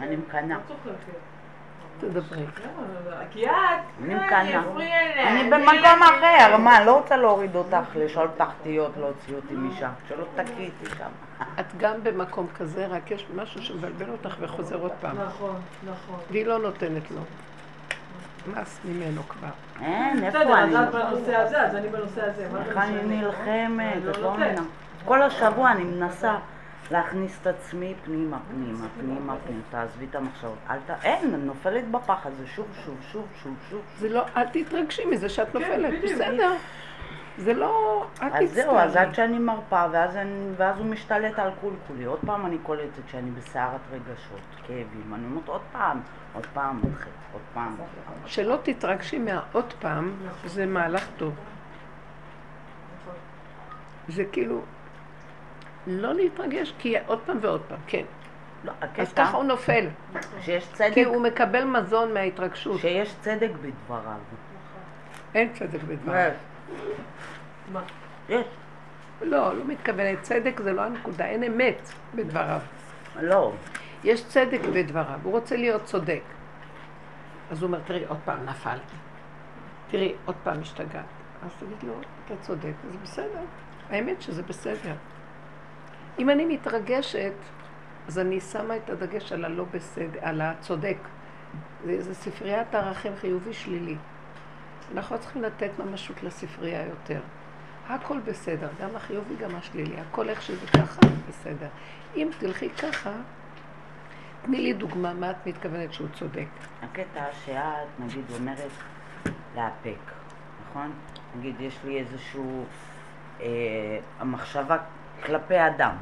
אני מקנאה. לא. תדברי. כי את, אני אה, במקום לא- אחר, מה, לא רוצה להוריד אותך, לשאול תחתיות, להוציא אותי משם. שלא תקעי איתי שם. את גם במקום כזה, רק יש משהו שמבלבל אותך וחוזר עוד פעם. נכון, נכון. והיא לא נותנת לו. נס ממנו כבר. אין, בסדר, איפה אז אני? את בנושא הזה, אז אני בנושא הזה. איך אני? נלחמת, את לא לא נותנת. מבינה. כל השבוע אני מנסה להכניס את עצמי פנימה, פנימה, פנימה, פנימה. תעזבי את המחשבות. אל ת... אין, אני נופלת בפחד, זה שוב, שוב, שוב, שוב, שוב. זה לא, אל תתרגשי מזה שאת נופלת, בדיוק. בסדר. זה לא, אז זהו, אז. עד שאני מרפה, ואז, אני, ואז הוא משתלט על כולי. עוד פעם אני קולטת שאני בסערת רגשות, כאבים. אני אומרת עוד פעם, עוד פעם. עוד פעם. שלא תתרגשי מהעוד פעם, זה מהלך טוב. זה כאילו, לא להתרגש, כי עוד פעם ועוד פעם, כן. לא, אז הקטע ככה הוא נופל, שיש כי צדק, הוא מקבל מזון מההתרגשות. שיש צדק בדבריו. אין צדק בדבריו. מה? יש. לא, לא מתכוונת. צדק זה לא הנקודה, אין אמת בדבריו. לא. יש צדק בדבריו, הוא רוצה להיות צודק. אז הוא אומר, תראי, עוד פעם נפלתי. תראי, עוד פעם השתגעת. אז תגיד לו, אתה צודק, זה בסדר. האמת שזה בסדר. אם אני מתרגשת, אז אני שמה את הדגש על הלא בסדר, על הצודק. זה, זה ספריית ערכים חיובי שלילי. אנחנו לא צריכים לתת ממשות לספרייה יותר. הכל בסדר, גם החיובי, גם השלילי. הכל איך שזה ככה, בסדר. אם תלכי ככה, תני לי דוגמה מה את מתכוונת שהוא צודק. הקטע שאת, נגיד, אומרת לאפק, נכון? נגיד, יש לי איזשהו... אה, המחשבה כלפי אדם.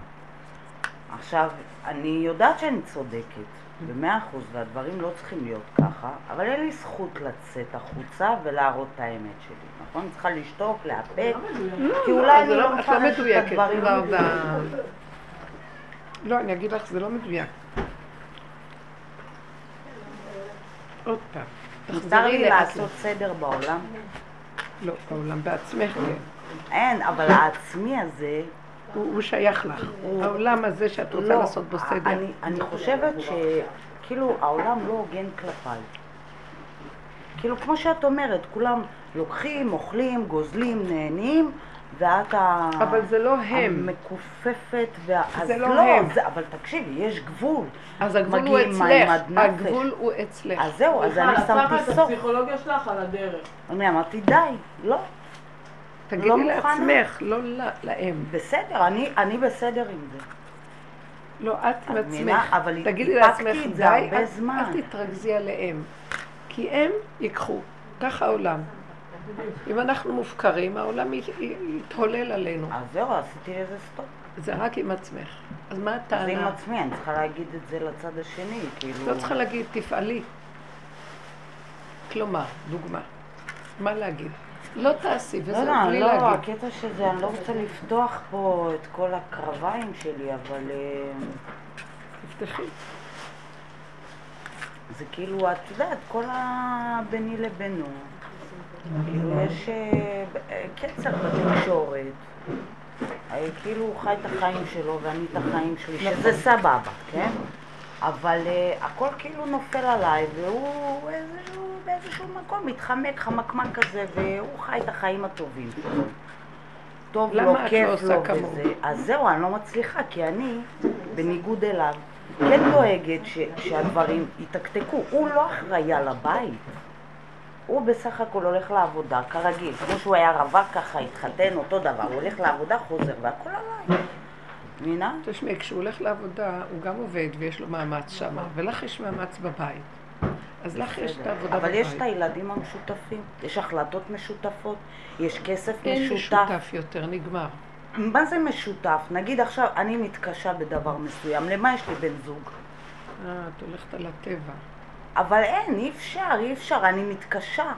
עכשיו, אני יודעת שאני צודקת, במאה אחוז, והדברים לא צריכים להיות ככה, אבל אין לי זכות לצאת החוצה ולהראות את האמת שלי, נכון? אני צריכה לשתוק, לאפק, כי אולי אני זה לא את לא מפרשת את. הדברים. לא, לא, אני אגיד לך, זה לא מדויק. עוד פעם. מותר תחזרי לי לעשות סדר בעולם? לא, בעולם בעצמך, כן. אין, אבל העצמי הזה... הוא שייך לך. העולם הזה שאת רוצה לא, לעשות בו סדר. אני, אני חושבת שכאילו העולם לא הוגן כלפיי. כאילו, כמו שאת אומרת, כולם לוקחים, אוכלים, גוזלים, נהנים, ואת ה... אבל זה לא הם. המכופפת וה... זה אז לא הם. זה, אבל תקשיבי, יש גבול. אז הגבול הוא אצלך. הגבול הוא אצלך. אז זהו, אז אני את שמתי את סוף. הפסיכולוגיה שלך על הדרך. אני אמרתי, די, לא, תגידי לא. לעצמך, לא להם. בסדר, אני, אני בסדר עם זה. לא, את עם? עצמך. אבל תגידי לעצמך, זה די, אל- זמן." אל תתרכזי עליהם. כי הם ייקחו. ככה העולם. אם אנחנו מופקרים, העולם יתהולל עלינו. אז זהו, עשיתי לזה סטופ. זה רק עם עצמך. אז מה אז עם הטענה? עצמי, אני צריכה להגיד את זה לצד השני, כאילו... לא צריכה להגיד, תפעלי. כלומר, דוגמה. מה להגיד? לא תעשי, לא, וזהו, לא, בלי לא, להגיד. הקטע שזה, אני לא רוצה לפתוח פה את כל הקרביים שלי, אבל אה, תפתחי. זה כאילו, את יודעת, כל הביני לבינו. כאילו, יש אה, קצר בתקשורת. אה, כאילו, הוא חי את החיים שלו ואני את החיים שלי, שזה סבבה, כן? אבל הכל כאילו נופל עליי, והוא איזשהו, באיזשהו מקום מתחמק, חמקמק כזה, והוא חי את החיים הטובים שלו. טוב לו, לא כיף לו כמוהו? וזה. אז זהו, אני לא מצליחה, כי אני, בניגוד אליו, כן דואגת ש, שהדברים יתקתקו. הוא לא אחראי על הבית. הוא בסך הכל הולך לעבודה, כרגיל. כמו שהוא היה רווק ככה, התחתן, אותו דבר. הוא הולך לעבודה, חוזר, והכל עליי. מבינה? תשמעי, כשהוא הולך לעבודה, הוא גם עובד ויש לו מאמץ שם, ולך יש מאמץ בבית. אז לך יש את העבודה אבל. יש את הילדים המשותפים, יש החלטות משותפות, יש כסף אין משותף. משותף יותר, נגמר. מה זה משותף? נגיד עכשיו אני מתקשה בדבר מסוים, למה יש לי בן זוג? אה, את הולכת על הטבע. אבל אין, אי אפשר, אי אפשר, אני מתקשה.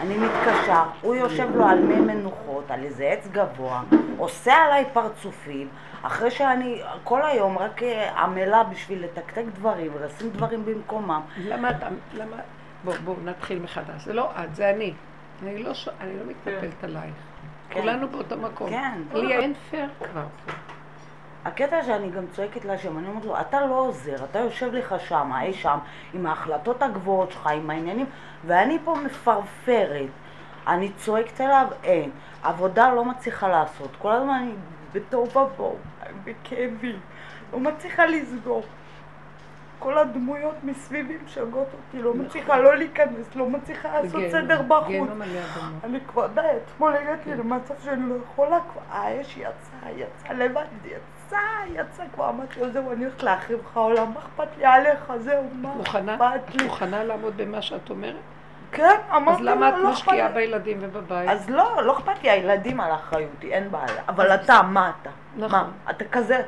אני מתקשה, הוא יושב לו על מי מנוחות, על איזה עץ גבוה, עושה עליי פרצופים, אחרי שאני כל היום רק אה, עמלה בשביל לתקתק דברים ולשים דברים במקומם. למה אתה, למה, בואו בוא, נתחיל מחדש. זה לא את, זה אני. אני לא, ש... אני לא מתנפלת עלייך. כן. כולנו באותו מקום. כן. לי אין פייר כבר. הקטע שאני גם צועקת להשם, אני אומרת לו, אתה לא עוזר, אתה יושב לך שם, אי שם, עם ההחלטות הגבוהות שלך, עם העניינים, ואני פה מפרפרת. אני צועקת אליו, אין. עבודה לא מצליחה לעשות. כל הזמן אני בתוהו ובוהו, בכאבים. לא מצליחה לסגור. כל הדמויות מסביבי משגעות אותי, לא מצליחה לא להיכנס, לא מצליחה לעשות סדר בחוץ. עלי אדמות. אני כבר די, אתמול הגעתי למצב שאני לא יכולה כבר, האש יצאה, יצאה לבד, יצאה, יצאה, כבר אמרתי לו, זהו, אני הולכת להחריב לך עולם, מה אכפת לי עליך, זהו, מה? אכפת לי? מוכנה לעמוד במה שאת אומרת? כן, אז אמרתי לו, למה את לא אכפת משקיעה לי. בילדים ובבית? אז לא, לא אכפת לי, הילדים על אחריותי, אין בעיה. אבל אתה, מה אתה? נכון. מה? אתה כזה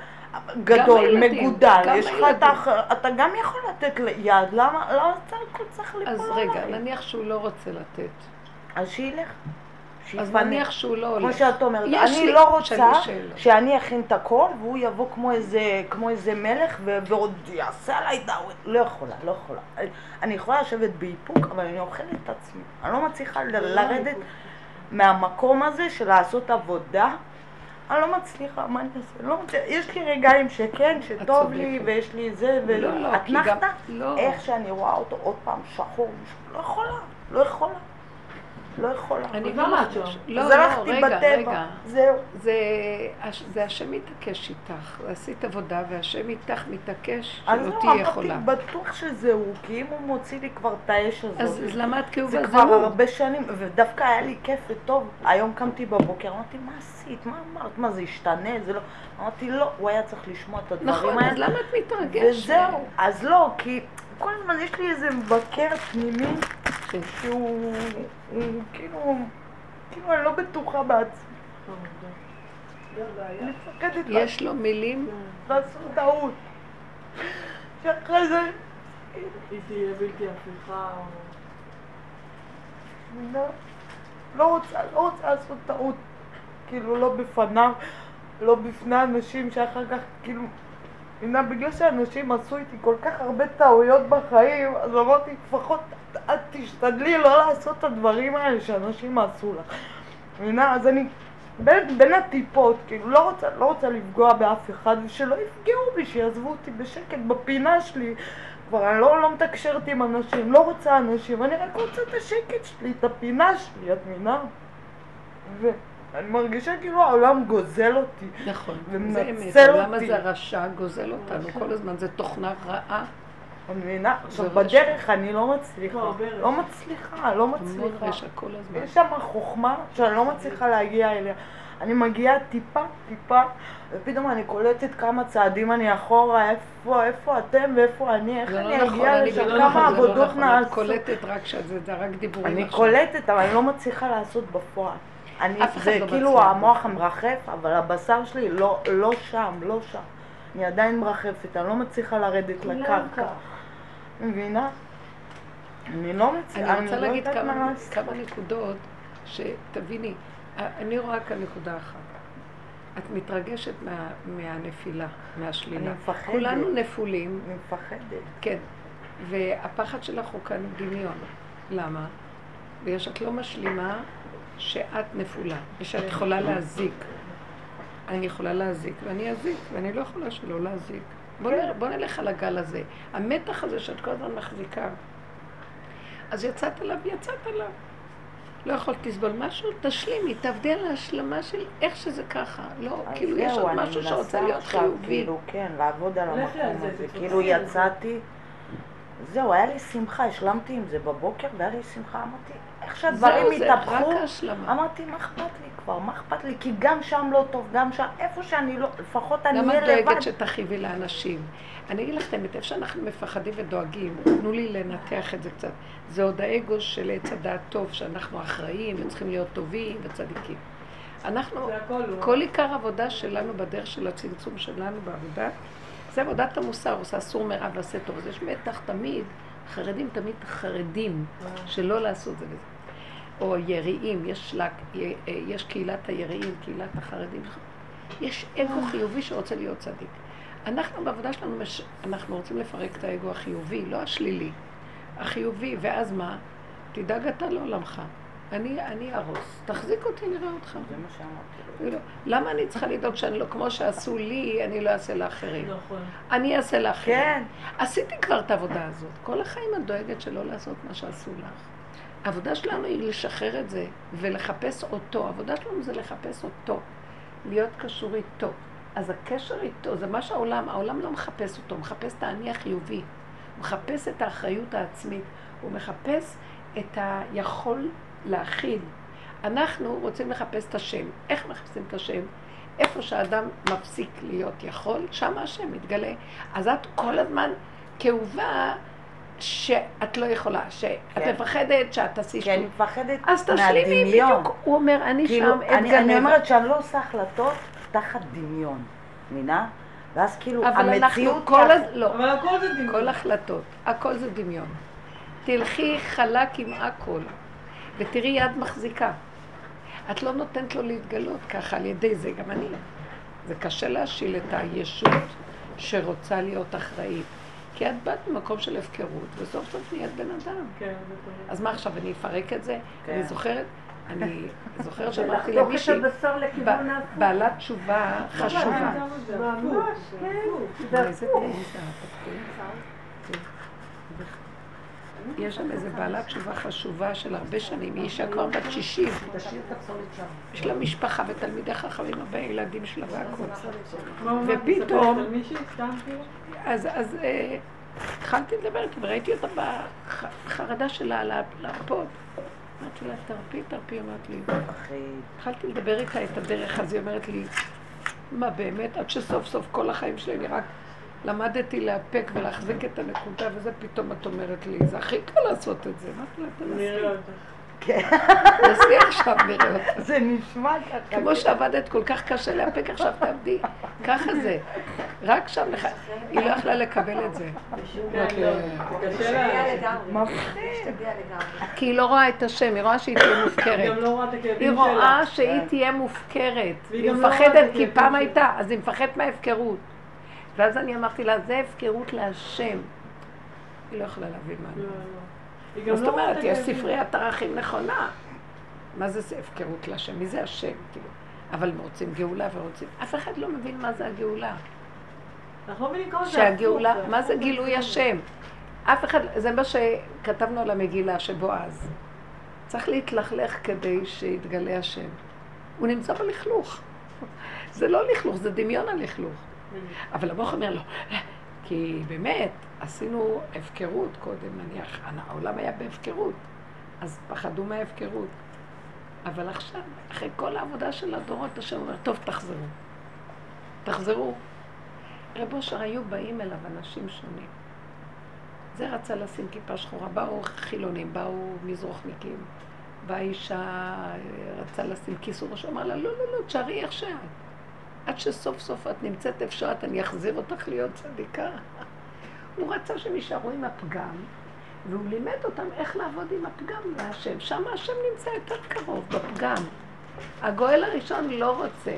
גדול, הילדים, מגודל, גם יש לך את. האחר... אתה גם יכול לתת יד, למה למה אתה הכל צריך ליפול אז עליי? רגע, נניח שהוא לא רוצה לתת. אז שילך. אז. נניח שהוא לא כמו הולך. שאת אומרת, אני לי- לא רוצה. שאני אכין את הכל והוא יבוא כמו איזה, כמו איזה מלך ו- ועוד יעשה עליי דאווין. לא יכולה, לא יכולה. אני יכולה לשבת באיפוק, אבל אני אוכלת את עצמי. אני לא מצליחה ל- לרדת מהמקום הזה של לעשות עבודה. אני לא מצליחה, מה אני אעשה? לא מצליחה. יש לי רגעים שכן, שטוב לי. ויש לי זה, לא, לא, אתנחתא? לא. איך שאני רואה אותו עוד פעם שחור, לא יכולה, לא יכולה. לא יכולה. אני למה לא שם? לא, לא, רגע, רגע. זהו. זה, הש- זה השם מתעקש איתך, עשית עבודה והשם איתך מתעקש אז שלא לא, אמרתי, יכולה. בטוח שזה הוא, כי אם הוא מוציא לי כבר את האש הזאת, אז למה את כאובה? זה זה כבר. הרבה שנים, ודווקא היה לי כיף וטוב. היום קמתי בבוקר, אמרתי, מה עשית? מה אמרת? מה זה השתנה? זה לא... אמרתי, לא, הוא היה צריך לשמוע את הדברים נכון, האלה. אז למה את מתרגשת? וזהו. אז לא, כי כל הזמן יש לי איזה מבקר פנימי. שהוא הוא, כאילו, כאילו אני לא בטוחה בעצמי. אני מפחדת יש לו מילים, לעשות טעות. שאחרי זה... היא תהיה בלתי הפיכה או... לא, לא רוצה, לא רוצה לעשות טעות. כאילו, לא בפניו, לא בפני אנשים שאחר כך, כאילו... הנה, בגלל שאנשים עשו איתי כל כך הרבה טעויות בחיים, אז אמרתי, לפחות את תשתדלי לא לעשות את הדברים האלה שאנשים עשו לך. מבינה? אז אני בין, בין הטיפות, כאילו, לא רוצה, לא רוצה לפגוע באף אחד, ושלא יפגעו בי, שיעזבו אותי בשקט בפינה שלי. כבר אני לא, לא מתקשרת עם אנשים, לא רוצה אנשים, אני רק רוצה את השקט שלי, את הפינה שלי, את מבינה? ואני מרגישה כאילו העולם גוזל אותי. נכון, ומנצל זה אמת, העולם אותי. הזה רשע גוזל אותנו כל הזמן, זה תוכנה רעה, את מבינה? עכשיו בדרך אני לא מצליחה, לא. לא מצליחה, לא מצליחה. רשע כל הזמן. יש שם חוכמה שאני לא מצליחה להגיע אליה. אני מגיעה טיפה, טיפה, ופתאום אני קולטת כמה צעדים אני אחורה, איפה, איפה אתם ואיפה אני, איך זה אני לא נכון, אגיע אני לשם, לא כמה זה לא עבודות נכון, נעשו. קולטת רק שזה זה רק דיבורים אני. קולטת, אבל אני לא מצליחה לעשות בפועל. אני, אף אחד זה לא כאילו מצליח המוח. המרחף, אבל הבשר שלי לא, לא שם, לא שם. אני עדיין מרחפת, אני לא מצליחה לרדת לקרקע. מבינה? אני לא מצליחה, אני רוצה לא להגיד כמה. כמה נקודות שתביני, אני רואה כאן נקודה אחת. את מתרגשת מה, מהנפילה, מהשלילה. אני מפחדת. כולנו נפולים, אני מפחדת. כן, והפחד שלך הוא כאן דמיון. למה? בגלל שאת לא משלימה שאת נפולה, ושאת יכולה להזיק. אני יכולה להזיק, ואני אזיק, ואני לא יכולה שלא להזיק. בוא, נ, בוא נלך על הגל הזה. המתח הזה שאת כל הזמן מחזיקה. אז יצאת עליו, יצאת עליו. לא יכולת לסבול משהו, תשלימי, תעבדי על ההשלמה של איך שזה ככה. לא, כאילו יש עוד משהו שרוצה להיות חיובי. כאילו, כן, לעבוד על המקום זה, הזה. כאילו. יצאתי, זהו, היה לי שמחה, השלמתי עם זה בבוקר, והיה לי שמחה, אמרתי, איך שהדברים התהפכו. אמרתי, מה אכפת לי כבר, מה אכפת לי? כי גם שם לא טוב, גם שם, איפה שאני לא, לפחות אני למה אהיה את לבד. דואגת שתכאיבי לאנשים? אני אגיד לך את האמת, איפה שאנחנו מפחדים ודואגים, תנו לי לנתח את זה קצת. זה עוד האגו של עץ הדעת טוב, שאנחנו אחראים וצריכים להיות טובים וצדיקים. אנחנו. כל עיקר העבודה שלנו בדרך של הצמצום שלנו בעבודה, זה עבודת המוסר, עושה אסור מרע ועשה טוב. אז יש מתח תמיד, חרדים תמיד חרדים, שלא לעשות זה וזה. או יראים, יש, לה, יש קהילת היראים, קהילת החרדים. יש אגו חיובי שרוצה להיות צדיק. אנחנו בעבודה שלנו, מש... אנחנו רוצים לפרק את האגו החיובי, לא השלילי. החיובי, ואז מה? תדאג אתה לעולמך. אני, אני ארוס. תחזיק אותי, נראה אותך. זה מה שאמרתי. לא, למה אני צריכה לדאוג שאני לא, כמו שעשו לי, אני לא אעשה לאחרים. נכון. אני אעשה לאחרים. כן. עשיתי כבר את העבודה הזאת. כל החיים את דואגת שלא לעשות מה שעשו לך. העבודה שלנו היא לשחרר את זה ולחפש אותו. העבודה שלנו זה לחפש אותו. להיות קשור איתו. אז הקשר איתו זה מה שהעולם, העולם לא מחפש אותו, הוא מחפש את האני החיובי. הוא מחפש את האחריות העצמית. הוא מחפש את היכול להכיל. אנחנו רוצים לחפש את השם. איך מחפשים את השם? איפה שהאדם מפסיק להיות יכול, שם השם מתגלה. אז את כל הזמן כאובה שאת לא יכולה, שאת כן. מפחדת שאת תעשי כי אני שטות. מפחדת אז תשלימי מהדמיון. בדיוק. הוא אומר, אני כאילו, שם אני, אני אתגלה. אומרת שאני לא עושה החלטות תחת דמיון, מבינה? ואז כאילו, אבל אנחנו המציאות... כל היא- הז... לא. אבל הכל זה דמיון. כל החלטות, הכל זה דמיון. תלכי חלק עם הכל, ותראי יד מחזיקה. את לא נותנת לו להתגלות ככה על ידי זה, גם אני. זה קשה להשיל את הישות שרוצה להיות אחראית. כי את באת ממקום של הפקרות, וסוף סוף נהיית בן אדם. כן. אז מה עכשיו, אני אפרק את זה? כן. אני זוכרת, אני זוכרת שאמרתי ולחתוך למישהי. בעלת תשובה חשובה. ממש, כן. איזה זה התפקיד? יש שם איזה בעלת תשובה חשובה של הרבה שנים, היא אישה כבר בת 60, תשאיר את הפסולת שם. יש לה משפחה ותלמידי חכמים, הרבה ילדים שלה הוא אמר? ופתאום- אז, אז אה, התחלתי לדבר איתה וראיתי אותה בחרדה שלה על להרפות. אמרתי לה, תרפי, תרפי, אמרת לי. התחלתי לדבר איתה את הדרך, אז היא אומרת לי, מה באמת, עד שסוף סוף כל החיים שלי אני רק למדתי לאפק ולהחזיק את הנקודה, וזה פתאום את אומרת לי, זה הכי קל לעשות את זה. אמרתי לה, תנסי, אותך. תנסי עכשיו נראה אותה. זה נשמע ככה. כמו שעבדת כל כך קשה לאפק, עכשיו תעבדי. ככה זה. רק שם לך, היא לא יכלה לקבל את זה. כן, לא, לגמרי. כי היא לא רואה את השם, היא רואה שהיא תהיה מופקרת. לא היא. רואה שהיא תהיה מופקרת. היא לא מפחדת, כי פעם. הייתה, אז היא מפחדת מההפקרות. ואז אני אמרתי לה, זה הפקרות להשם. היא לא יכולה להבין מה אני לא, אומרת. לא. מה זאת לא רואה אומרת, יש. ספריית ערכים נכונה. מה זה זה הפקרות להשם? מי זה השם? כאילו. אבל הם רוצים גאולה ורוצים... אף אחד לא מבין מה זה הגאולה. לא שהגאולה, מה זה הפוך, גילוי. השם? אף אחד, זה מה שכתבנו על המגילה שבועז. צריך להתלכלך כדי שיתגלה השם. הוא נמצא בלכלוך. זה לא לכלוך, זה דמיון הלכלוך. אבל המוח אומר לו, כי באמת, עשינו הפקרות קודם, נניח, העולם היה בהפקרות, אז פחדו מההפקרות. אבל עכשיו, אחרי כל העבודה של הדורות, השם אומר, טוב, תחזרו. תחזרו. רב אושר היו באים אליו אנשים שונים. זה רצה לשים כיפה שחורה, באו חילונים, באו מזרוחניקים, באה אישה, רצה לשים כיסור ראש, אמר לה, לא, לא, לא, תשארי איך שאת. עד שסוף סוף את נמצאת איפה שאת, אני אחזיר אותך להיות צדיקה. הוא רצה שהם יישארו עם הפגם, והוא לימד אותם איך לעבוד עם הפגם להשם. שם השם נמצא יותר קרוב, בפגם. הגואל הראשון לא רוצה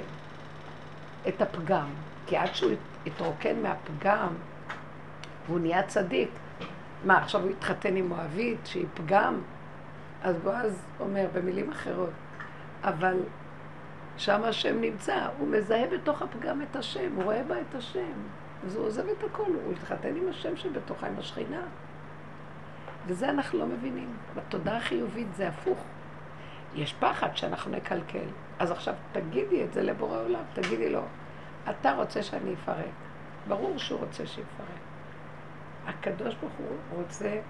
את הפגם, כי עד שהוא התרוקן מהפגם, והוא נהיה צדיק, מה, עכשיו הוא התחתן עם מואבית שהיא פגם? אז בועז אומר במילים אחרות, אבל שם השם נמצא, הוא מזהה בתוך הפגם את השם, הוא רואה בה את השם. אז הוא עוזב את הכל, הוא התחתן עם השם שבתוכה, עם השכינה. וזה אנחנו לא מבינים. בתודעה החיובית זה הפוך. יש פחד שאנחנו נקלקל. אז עכשיו תגידי את זה לבורא עולם, תגידי לו, אתה רוצה שאני אפרק. ברור שהוא רוצה שיפרק. הקדוש ברוך הוא רוצה,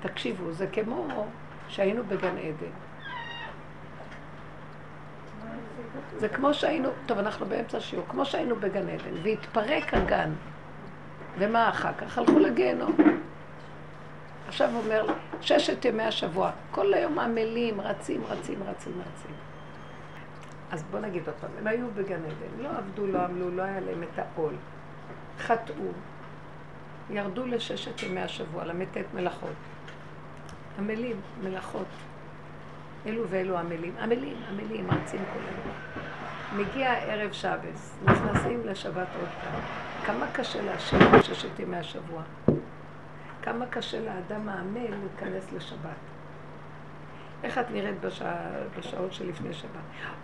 תקשיבו, זה כמו שהיינו בגן עדן. זה כמו שהיינו, טוב, אנחנו באמצע השיעור, כמו שהיינו בגן עדן, והתפרק הגן. ומה אחר כך? הלכו לגיהנום. עכשיו אומר, ששת ימי השבוע, כל היום עמלים, רצים, רצים, רצים, רצים. אז בוא נגיד עוד פעם, הם היו בגן עדן, לא עבדו, לא עמלו, לא היה להם את העול. חטאו, ירדו לששת ימי השבוע, ל"ט מלאכות. עמלים, מלאכות. אלו ואלו עמלים. עמלים, עמלים, רצים כל היום. מגיע ערב שבס, נכנסים לשבת עוד פעם. כמה קשה להשאיר בששת ימי השבוע. כמה קשה לאדם העמל להיכנס לשבת. איך את נראית בשעה, בשעות שלפני שבת?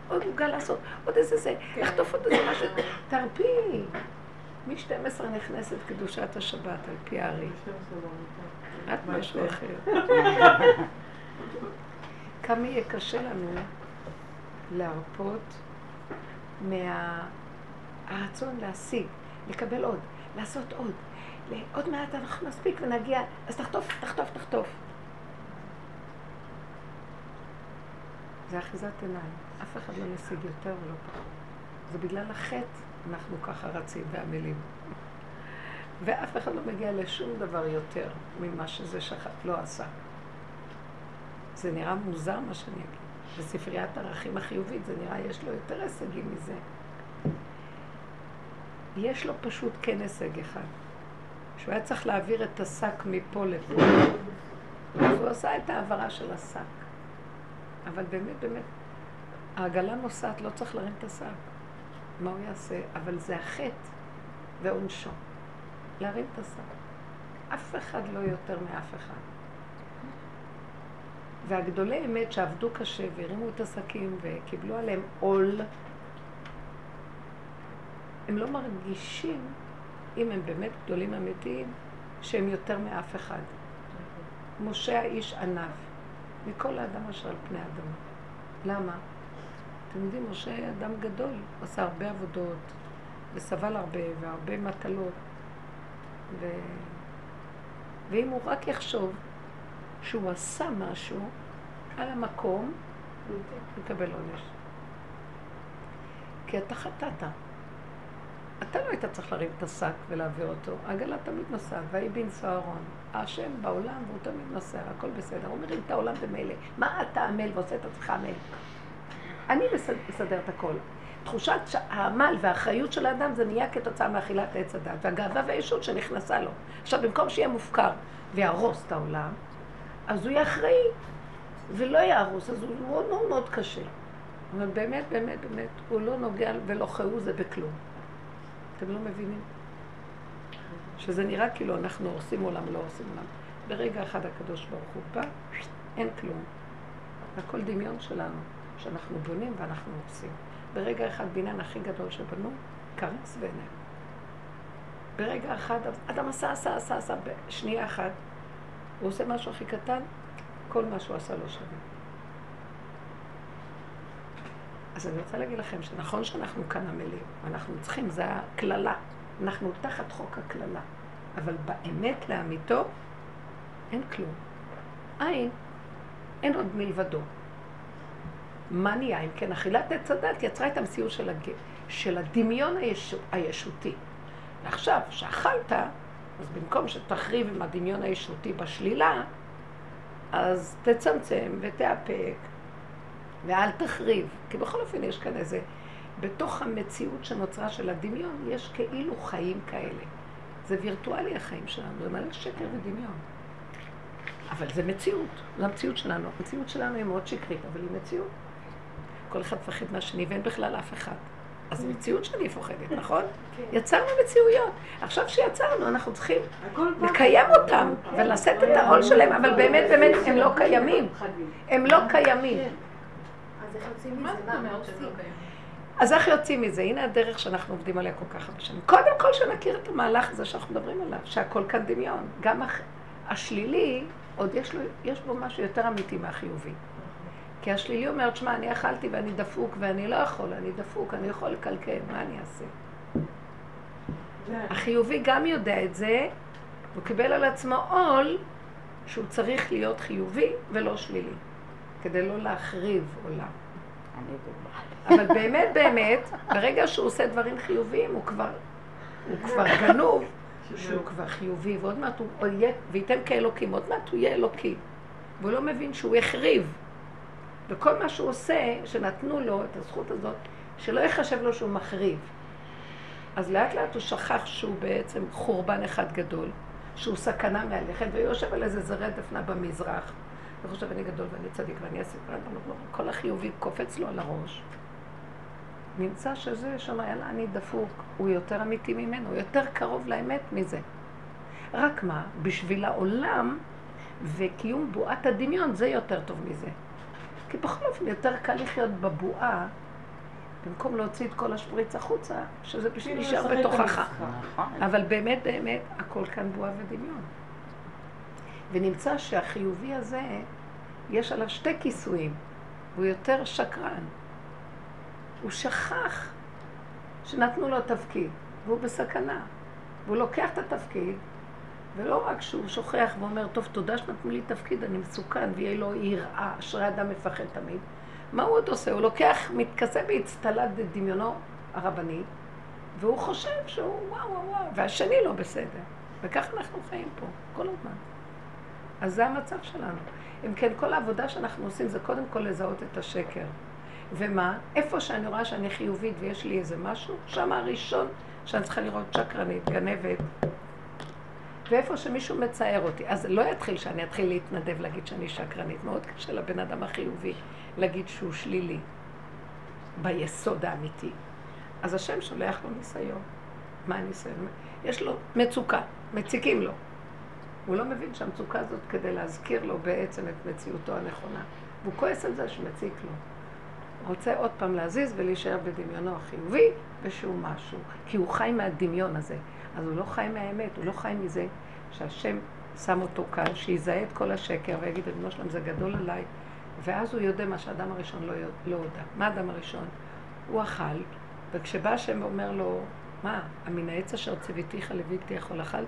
עוד עוגה לעשות, עוד איזה זה, לחטוף עוד איזה משהו, תרפי. מ-12 נכנסת קדושת השבת על פי הארי. את משהו אחר. כמה יהיה קשה לנו להרפות מהרצון להשיג, לקבל עוד, לעשות עוד. עוד מעט אנחנו נספיק ונגיע, אז תחטוף, תחטוף, תחטוף. זה אחיזת עיניים. אף אחד לא משיג יותר ולא פחות. זה בגלל החטא אנחנו ככה רצים ועמלים. ואף אחד לא מגיע לשום דבר יותר ממה שזה שחט לא עשה. זה נראה מוזר מה שאני אגיד. בספריית הערכים החיובית זה נראה, יש לו יותר הישגים מזה. יש לו פשוט כן הישג אחד. שהוא היה צריך להעביר את השק מפה לפה. אז הוא עשה את ההעברה של השק. אבל באמת, באמת, העגלה נוסעת, לא צריך להרים את השק. מה הוא יעשה? אבל זה החטא ועונשו. להרים את השק. אף אחד לא יותר מאף אחד. והגדולי אמת שעבדו קשה והרימו את השקים וקיבלו עליהם עול, הם לא מרגישים, אם הם באמת גדולים אמיתיים, שהם יותר מאף אחד. משה האיש ענב, מכל האדם אשר על פני האדמה. למה? אתם יודעים, משה היה אדם גדול, עשה הרבה עבודות, וסבל הרבה, והרבה מטלות. ו... ואם הוא רק יחשוב שהוא עשה משהו על המקום, הוא יקבל עונש. כי אתה חטאת. אתה לא היית צריך להרים את השק ולהעביר אותו. העגלה תמיד נוסעת, ויהי בנשוא אהרון. השם בעולם והוא תמיד נוסע, הכל בסדר. הוא מרים את העולם במילא. מה אתה עמל ועושה את עצמך עמל? אני מסדר את הכל. תחושת העמל והאחריות של האדם זה נהיה כתוצאה מאכילת עץ הדת, והגאווה והישות שנכנסה לו. עכשיו, במקום שיהיה מופקר ויהרוס את העולם, אז הוא יהיה אחראי ולא יהרוס, אז הוא מאוד מאוד מאוד קשה. אבל באמת, באמת, באמת, הוא לא נוגע ולא חהו זה בכלום. אתם לא מבינים? שזה נראה כאילו אנחנו הורסים עולם, לא הורסים עולם. ברגע אחד הקדוש ברוך הוא בא, אין כלום. הכל דמיון שלנו, שאנחנו בונים ואנחנו הורסים. ברגע אחד בניין הכי גדול שבנו, קרס ואיננו. ברגע אחד, אדם עשה, עשה, עשה, עשה, בשנייה אחת, הוא עושה משהו הכי קטן, כל מה שהוא עשה לא שווה. אז אני רוצה להגיד לכם שנכון שאנחנו כאן עמלים, אנחנו צריכים, זה הקללה. אנחנו תחת חוק הקללה. אבל באמת לאמיתו, אין כלום. אין. אין עוד מלבדו. מה נהיה? אם כן, אכילת עץ הדת יצרה את המציאות של, הג... של הדמיון הישו... הישותי. ועכשיו, שאכלת, אז במקום שתחריב עם הדמיון הישותי בשלילה, אז תצמצם ותאפק, ואל תחריב. כי בכל אופן יש כאן איזה... בתוך המציאות שנוצרה של הדמיון, יש כאילו חיים כאלה. זה וירטואלי החיים שלנו, זה מלא שקר ודמיון. אבל זה מציאות, זו המציאות שלנו. המציאות שלנו היא מאוד שקרית, אבל היא מציאות. כל אחד מפחד מהשני ואין בכלל אף אחד. אז זו מציאות שאני פוחדת, נכון? יצרנו מציאויות. עכשיו שיצרנו, אנחנו צריכים לקיים אותם ולשאת את העול שלהם, אבל באמת, באמת, הם לא קיימים. הם לא קיימים. אז איך יוצאים מזה? מה, מה עושים? אז איך יוצאים מזה? הנה הדרך שאנחנו עובדים עליה כל כך הרבה שנים. קודם כל שנכיר את המהלך הזה שאנחנו מדברים עליו, שהכל כאן דמיון. גם השלילי, עוד יש, לו, יש בו משהו יותר אמיתי מהחיובי. כי השלילי אומר, שמע, אני אכלתי ואני דפוק ואני לא יכול, אני דפוק, אני יכול לקלקל, מה אני אעשה? החיובי גם יודע את זה, הוא קיבל על עצמו עול שהוא צריך להיות חיובי ולא שלילי, כדי לא להחריב עולם. אבל באמת באמת, ברגע שהוא עושה דברים חיוביים, הוא כבר, הוא כבר גנוב, שהוא כבר חיובי, ועוד מעט הוא יהיה, וייתן כאלוקים, עוד מעט הוא יהיה אלוקי. והוא לא מבין שהוא החריב. וכל מה שהוא עושה, שנתנו לו את הזכות הזאת, שלא יחשב לו שהוא מחריב. אז לאט לאט הוא שכח שהוא בעצם חורבן אחד גדול, שהוא סכנה מהלכת, והוא יושב על איזה זרי דפנה במזרח, וחושב אני גדול ואני צדיק ואני אעשה כל החיובי קופץ לו על הראש. נמצא שזה שם, יאללה, אני דפוק, הוא יותר אמיתי ממנו, הוא יותר קרוב לאמת מזה. רק מה, בשביל העולם וקיום בועת הדמיון זה יותר טוב מזה. כי בכל אופן יותר קל לחיות בבועה, במקום להוציא את כל השפריץ החוצה, שזה בשביל כאילו את בתוכך. נכון. אבל באמת, באמת, הכל כאן בועה ודמיון. ונמצא שהחיובי הזה, יש עליו שתי כיסויים, והוא יותר שקרן. הוא שכח שנתנו לו תפקיד, והוא בסכנה. והוא לוקח את התפקיד, ולא רק שהוא שוכח ואומר, טוב, תודה שנתנו לי תפקיד, אני מסוכן, ויהיה לו יראה, אשרי אדם מפחד תמיד. מה הוא עוד עושה? הוא לוקח, מתכסה באצטלת דמיונו הרבני, והוא חושב שהוא וואו וואו וואו, והשני לא בסדר. וכך אנחנו חיים פה, כל הזמן. אז זה המצב שלנו. אם כן, כל העבודה שאנחנו עושים זה קודם כל לזהות את השקר. ומה? איפה שאני רואה שאני חיובית ויש לי איזה משהו, שם הראשון שאני צריכה לראות שקרנית, גנבת. ואיפה שמישהו מצער אותי, אז לא יתחיל שאני אתחיל להתנדב להגיד שאני שקרנית. מאוד קשה לבן אדם החיובי להגיד שהוא שלילי, ביסוד האמיתי. אז השם שולח לו ניסיון. מה הניסיון? יש לו מצוקה, מציקים לו. הוא לא מבין שהמצוקה הזאת כדי להזכיר לו בעצם את מציאותו הנכונה. והוא כועס על זה שמציק לו. רוצה עוד פעם להזיז ולהישאר בדמיונו החיובי ושהוא משהו. כי הוא חי מהדמיון הזה. אז הוא לא חי מהאמת, הוא לא חי מזה שהשם שם אותו כאן, שיזהה את כל השקר ויגיד, ריבונו שלם, זה גדול עליי. ואז הוא יודע מה שהאדם הראשון לא, יודע- לא הודה. מה האדם הראשון? הוא אכל, וכשבא השם ואומר לו, מה, מן העץ אשר ציוויתיך לבלתי יכול אכלת?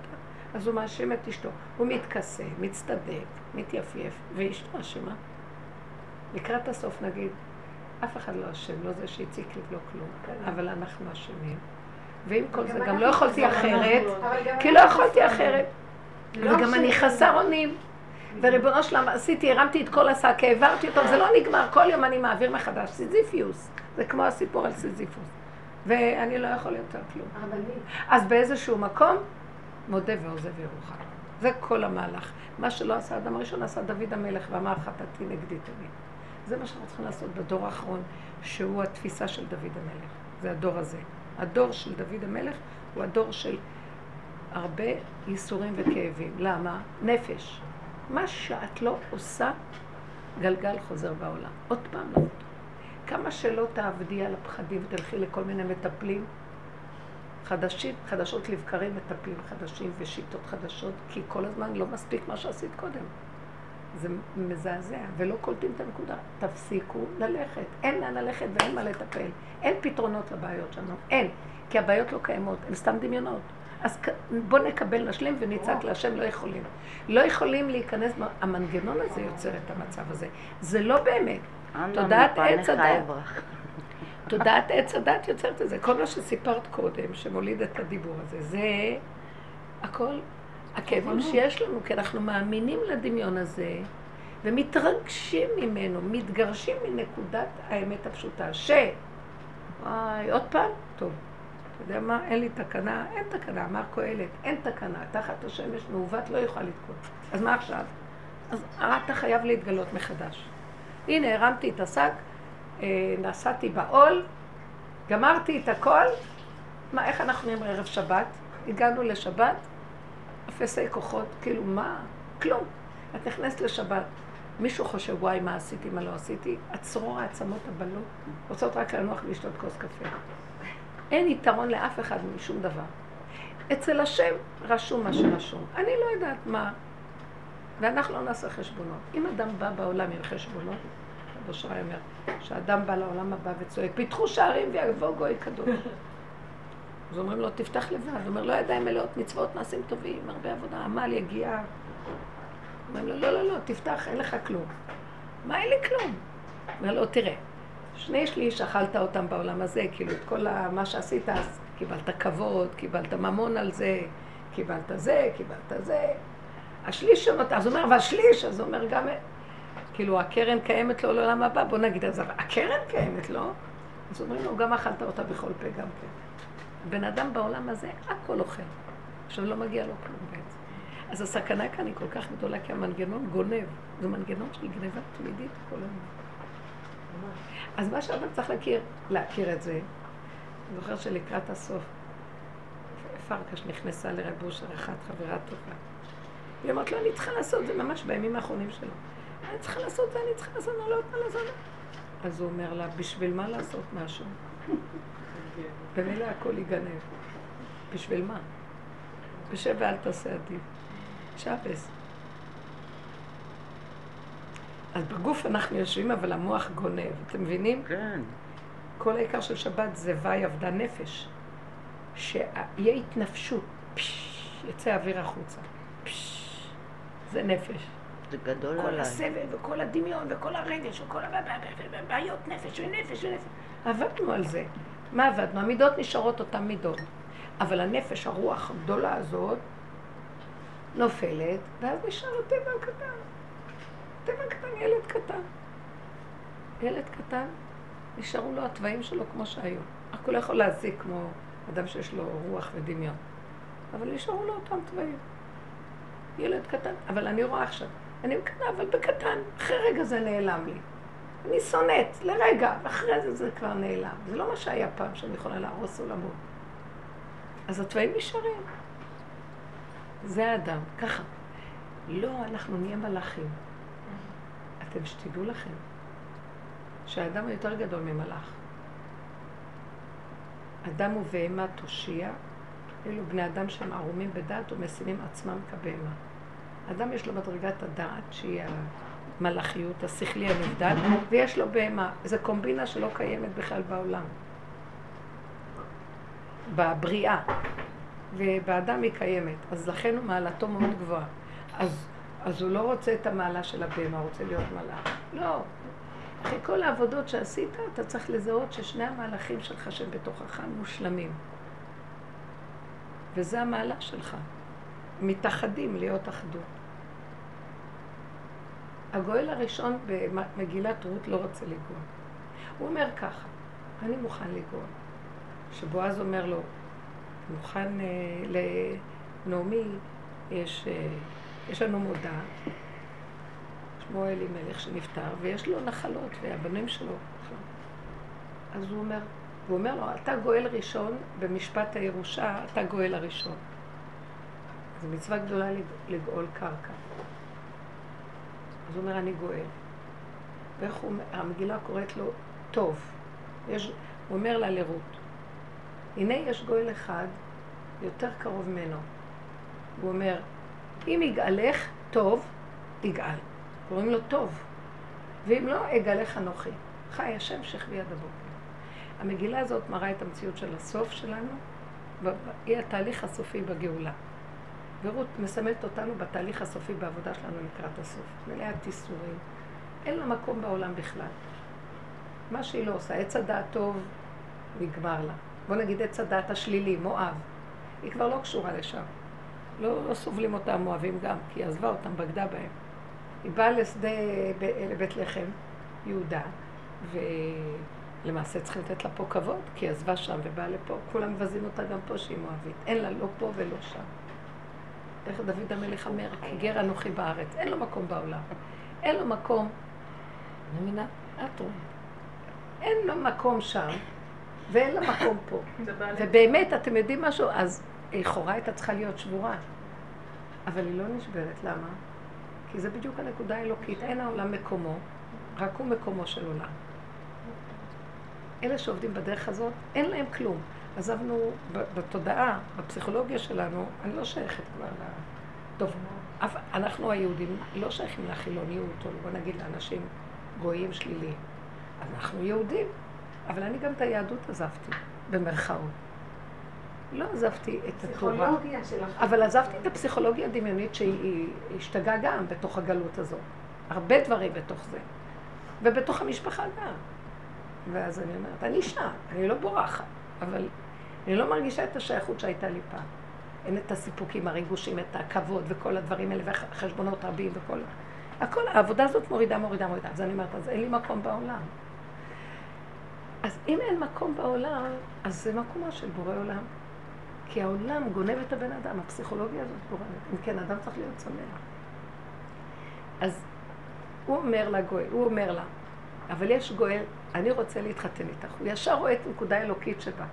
אז הוא מאשים את אשתו. הוא מתכסה, מצטדק, מתייפייף, ואשתו אשמה. לקראת הסוף נגיד, אף אחד לא אשם, לא זה שהציק לי ולא כלום, אבל אנחנו אשמים. ועם כל זה, גם לא יכולתי אחרת, כי לא יכולתי אחרת. וגם אני חסר אונים. וריבונו של עולם, עשיתי, הרמתי את כל השק, העברתי אותו, זה לא נגמר, כל יום אני מעביר מחדש. סיזיפיוס. זה כמו הסיפור על סיזיפוס. ואני לא יכול יותר כלום. אז באיזשהו מקום, מודה ועוזב ירוחם. זה כל המהלך. מה שלא עשה האדם הראשון, עשה דוד המלך ואמר חטאתי נגדי תמיד. זה מה שאנחנו צריכים לעשות בדור האחרון, שהוא התפיסה של דוד המלך. זה הדור הזה. הדור של דוד המלך הוא הדור של הרבה ייסורים וכאבים. למה? נפש. מה שאת לא עושה, גלגל חוזר בעולם. עוד פעם לא. כמה שלא תעבדי על הפחדים ותלכי לכל מיני מטפלים, חדשים, חדשות לבקרים מטפלים חדשים ושיטות חדשות, כי כל הזמן לא מספיק מה שעשית קודם. זה מזעזע, ולא קולטים את הנקודה. תפסיקו ללכת. אין לאן ללכת ואין מה לטפל. אין פתרונות לבעיות שלנו. אין. כי הבעיות לא קיימות, הן סתם דמיונות. אז בואו נקבל, נשלים ונצעק להשם, לא יכולים. לא יכולים להיכנס, המנגנון הזה יוצר את המצב הזה. זה לא באמת. תודעת עץ הדת. תודעת עץ הדת יוצרת את זה. כל מה שסיפרת קודם, שמוליד את הדיבור הזה, זה הכל הכאבים שיש לנו, כי אנחנו מאמינים לדמיון הזה, ומתרגשים ממנו, מתגרשים מנקודת האמת הפשוטה, ש... וואי, עוד פעם? טוב. אתה יודע מה? אין לי תקנה, אין תקנה, אמר קהלת, אין תקנה, תחת השמש מעוות לא יוכל לתקוע. אז מה עכשיו? אז אתה חייב להתגלות מחדש. הנה, הרמתי את השק, אה, נסעתי בעול, גמרתי את הכל. מה, איך אנחנו נראים ערב שבת? הגענו לשבת, אפסי כוחות, כאילו מה? כלום. את נכנסת לשבת, מישהו חושב, וואי, מה עשיתי, מה לא עשיתי? הצרור העצמות הבלות רוצות רק לנוח ולשתות כוס קפה. אין יתרון לאף אחד משום דבר. אצל השם רשום מה שרשום. אני לא יודעת מה. ואנחנו לא נעשה חשבונות. אם אדם בא בעולם עם חשבונות, רב אשראי אומר, שאדם בא לעולם הבא וצועק, פיתחו שערים ויבוא גוי קדוש. אז אומרים לו, תפתח לבד. הוא אומר, לא ידיים מלאות מצוות, מעשים טובים, הרבה עבודה, עמל, יגיעה. אומרים לו, לא, לא, לא, תפתח, אין לך כלום. מה, אין לי כלום? אומר לו, תראה, שני שליש אכלת אותם בעולם הזה, כאילו את כל מה שעשית, אז קיבלת כבוד, קיבלת ממון על זה, קיבלת זה, קיבלת זה. השליש שנותר, אז הוא אומר, אבל שליש, אז הוא אומר גם, כאילו הקרן קיימת לו לעולם הבא, בוא נגיד, אז הקרן קיימת לו, אז אומרים לו, גם אכלת אותה בכל פה גם כן. בן אדם בעולם הזה, הכל אוכל. עכשיו לא מגיע לו כלום בעצם. אז הסכנה כאן היא כל כך גדולה, כי המנגנון גונב. זה מנגנון של גניבה תמידית כל הזמן. אז מה שאדם צריך להכיר, להכיר את זה, אני זוכרת שלקראת הסוף, פרקש נכנסה לרב אושר אחת, חברה טובה. היא אמרת לו, אני צריכה לעשות זה ממש בימים האחרונים שלו. אני צריכה לעשות זה, אני צריכה לעשות, אני לא יודעת מה לעשות. אז הוא אומר לה, בשביל מה לעשות משהו? במילא הכל ייגנב. בשביל מה? בשב ואל תעשה עדיף. שבס. אז בגוף אנחנו יושבים, אבל המוח גונב. אתם מבינים? כן. כל העיקר של שבת זה ואי אבדה נפש. שיהיה התנפשות, פש, יצא אוויר החוצה. פש, זה נפש. זה גדול כל עליי. הסבל וכל הדמיון וכל הרגש וכל הבעיות נפש ונפש ונפש. עבדנו על זה. מה עבדנו? המידות נשארות אותן מידות. אבל הנפש, הרוח הגדולה הזאת, נופלת, ואז נשאר הטבע הקטן. טבע קטן, ילד קטן. ילד קטן, נשארו לו התוואים שלו כמו שהיו. רק הוא לא יכול להזיק כמו אדם שיש לו רוח ודמיון. אבל נשארו לו אותם תוואים. ילד קטן, אבל אני רואה עכשיו, אני מקנאה, אבל בקטן, אחרי רגע זה נעלם לי. אני שונאת, לרגע, ואחרי זה זה כבר נעלם. זה לא מה שהיה פעם שאני יכולה להרוס עולמות. אז התוואים נשארים. זה האדם, ככה. לא, אנחנו נהיה מלאכים. אתם שתדעו לכם שהאדם הוא יותר גדול ממלאך. אדם ובהמה תושיע, אלו בני אדם שהם ערומים בדעת ומשימים עצמם כבהמה. אדם יש לו מדרגת הדעת, שהיא המלאכיות, השכלי הנבדל, ויש לו בהמה. זו קומבינה שלא קיימת בכלל בעולם. בבריאה. ובאדם היא קיימת, אז לכן מעלתו מאוד גבוהה. אז, אז הוא לא רוצה את המעלה של הבהמה, הוא רוצה להיות מלאך. לא. אחרי כל העבודות שעשית, אתה צריך לזהות ששני המהלכים שלך שהם בתוכך מושלמים. וזה המעלה שלך. מתאחדים להיות אחדות. הגואל הראשון במגילת רות לא רוצה לגאול. הוא אומר ככה, אני מוכן לגאול. שבועז אומר לו, מוכן uh, לנעמי, יש, uh, יש לנו מודע, שמו אלימלך שנפטר, ויש לו נחלות, והבנים שלו. אז הוא אומר, הוא אומר לו, אתה גואל ראשון, במשפט הירושה, אתה גואל הראשון. זו מצווה גדולה לגאול קרקע. אז הוא אומר, אני גואל. ואיך הוא, המגילה קוראת לו טוב. יש, הוא אומר לה לרות, הנה יש גואל אחד יותר קרוב ממנו. הוא אומר, אם יגאלך, טוב, יגאל. קוראים לו טוב. ואם לא, אגאלך אנוכי. חי השם שכבי עד הבוקר. המגילה הזאת מראה את המציאות של הסוף שלנו, היא התהליך הסופי בגאולה. ורות מסמלת אותנו בתהליך הסופי בעבודה שלנו לקראת הסוף. מלאה איסורים. אין לה מקום בעולם בכלל. מה שהיא לא עושה, עץ הדעת טוב, נגמר לה. בוא נגיד עץ הדעת השלילי, מואב. היא כבר לא קשורה לשם. לא, לא סובלים אותה המואבים גם, כי היא עזבה אותם, בגדה בהם. היא באה לשדה, לבית לחם, יהודה, ולמעשה צריכים לתת לה פה כבוד, כי היא עזבה שם ובאה לפה. כולם מבזים אותה גם פה שהיא מואבית. אין לה לא פה ולא שם. איך דוד המלך אומר, גר אנוכי בארץ. אין לו מקום בעולם. אין לו מקום, אני מבינה? את רואה. אין לו מקום שם, ואין לה מקום פה. ובאמת, אתם יודעים משהו? אז לכאורה הייתה צריכה להיות שבורה. אבל היא לא נשברת. למה? כי זה בדיוק הנקודה האלוקית. אין העולם מקומו, רק הוא מקומו של עולם. אלה שעובדים בדרך הזאת, אין להם כלום. עזבנו בתודעה, בפסיכולוגיה שלנו, אני לא שייכת כבר ל... טוב, אנחנו היהודים לא שייכים לחילוניות, או בוא נגיד לאנשים גויים שליליים. אנחנו יהודים, אבל אני גם את היהדות עזבתי, במרכאות. לא עזבתי את התורה, אבל עזבתי את הפסיכולוגיה הדמיונית שהיא השתגעה גם בתוך הגלות הזאת. הרבה דברים בתוך זה. ובתוך המשפחה גם. ואז אני אומרת, אני אישה, אני לא בורחת, אבל אני לא מרגישה את השייכות שהייתה לי פעם. אין את הסיפוקים, הריגושים, את הכבוד וכל הדברים האלה, וחשבונות רבים וכל... הכל, העבודה הזאת מורידה, מורידה, מורידה. אז אני אומרת, אז אין לי מקום בעולם. אז אם אין מקום בעולם, אז זה מקומו של בורא עולם. כי העולם גונב את הבן אדם, הפסיכולוגיה הזאת גורמת. אם כן, אדם צריך להיות שמח. אז הוא אומר לגואל, הוא אומר לה, אבל יש גואל, אני רוצה להתחתן איתך. הוא ישר רואה את נקודה אלוקית שבה.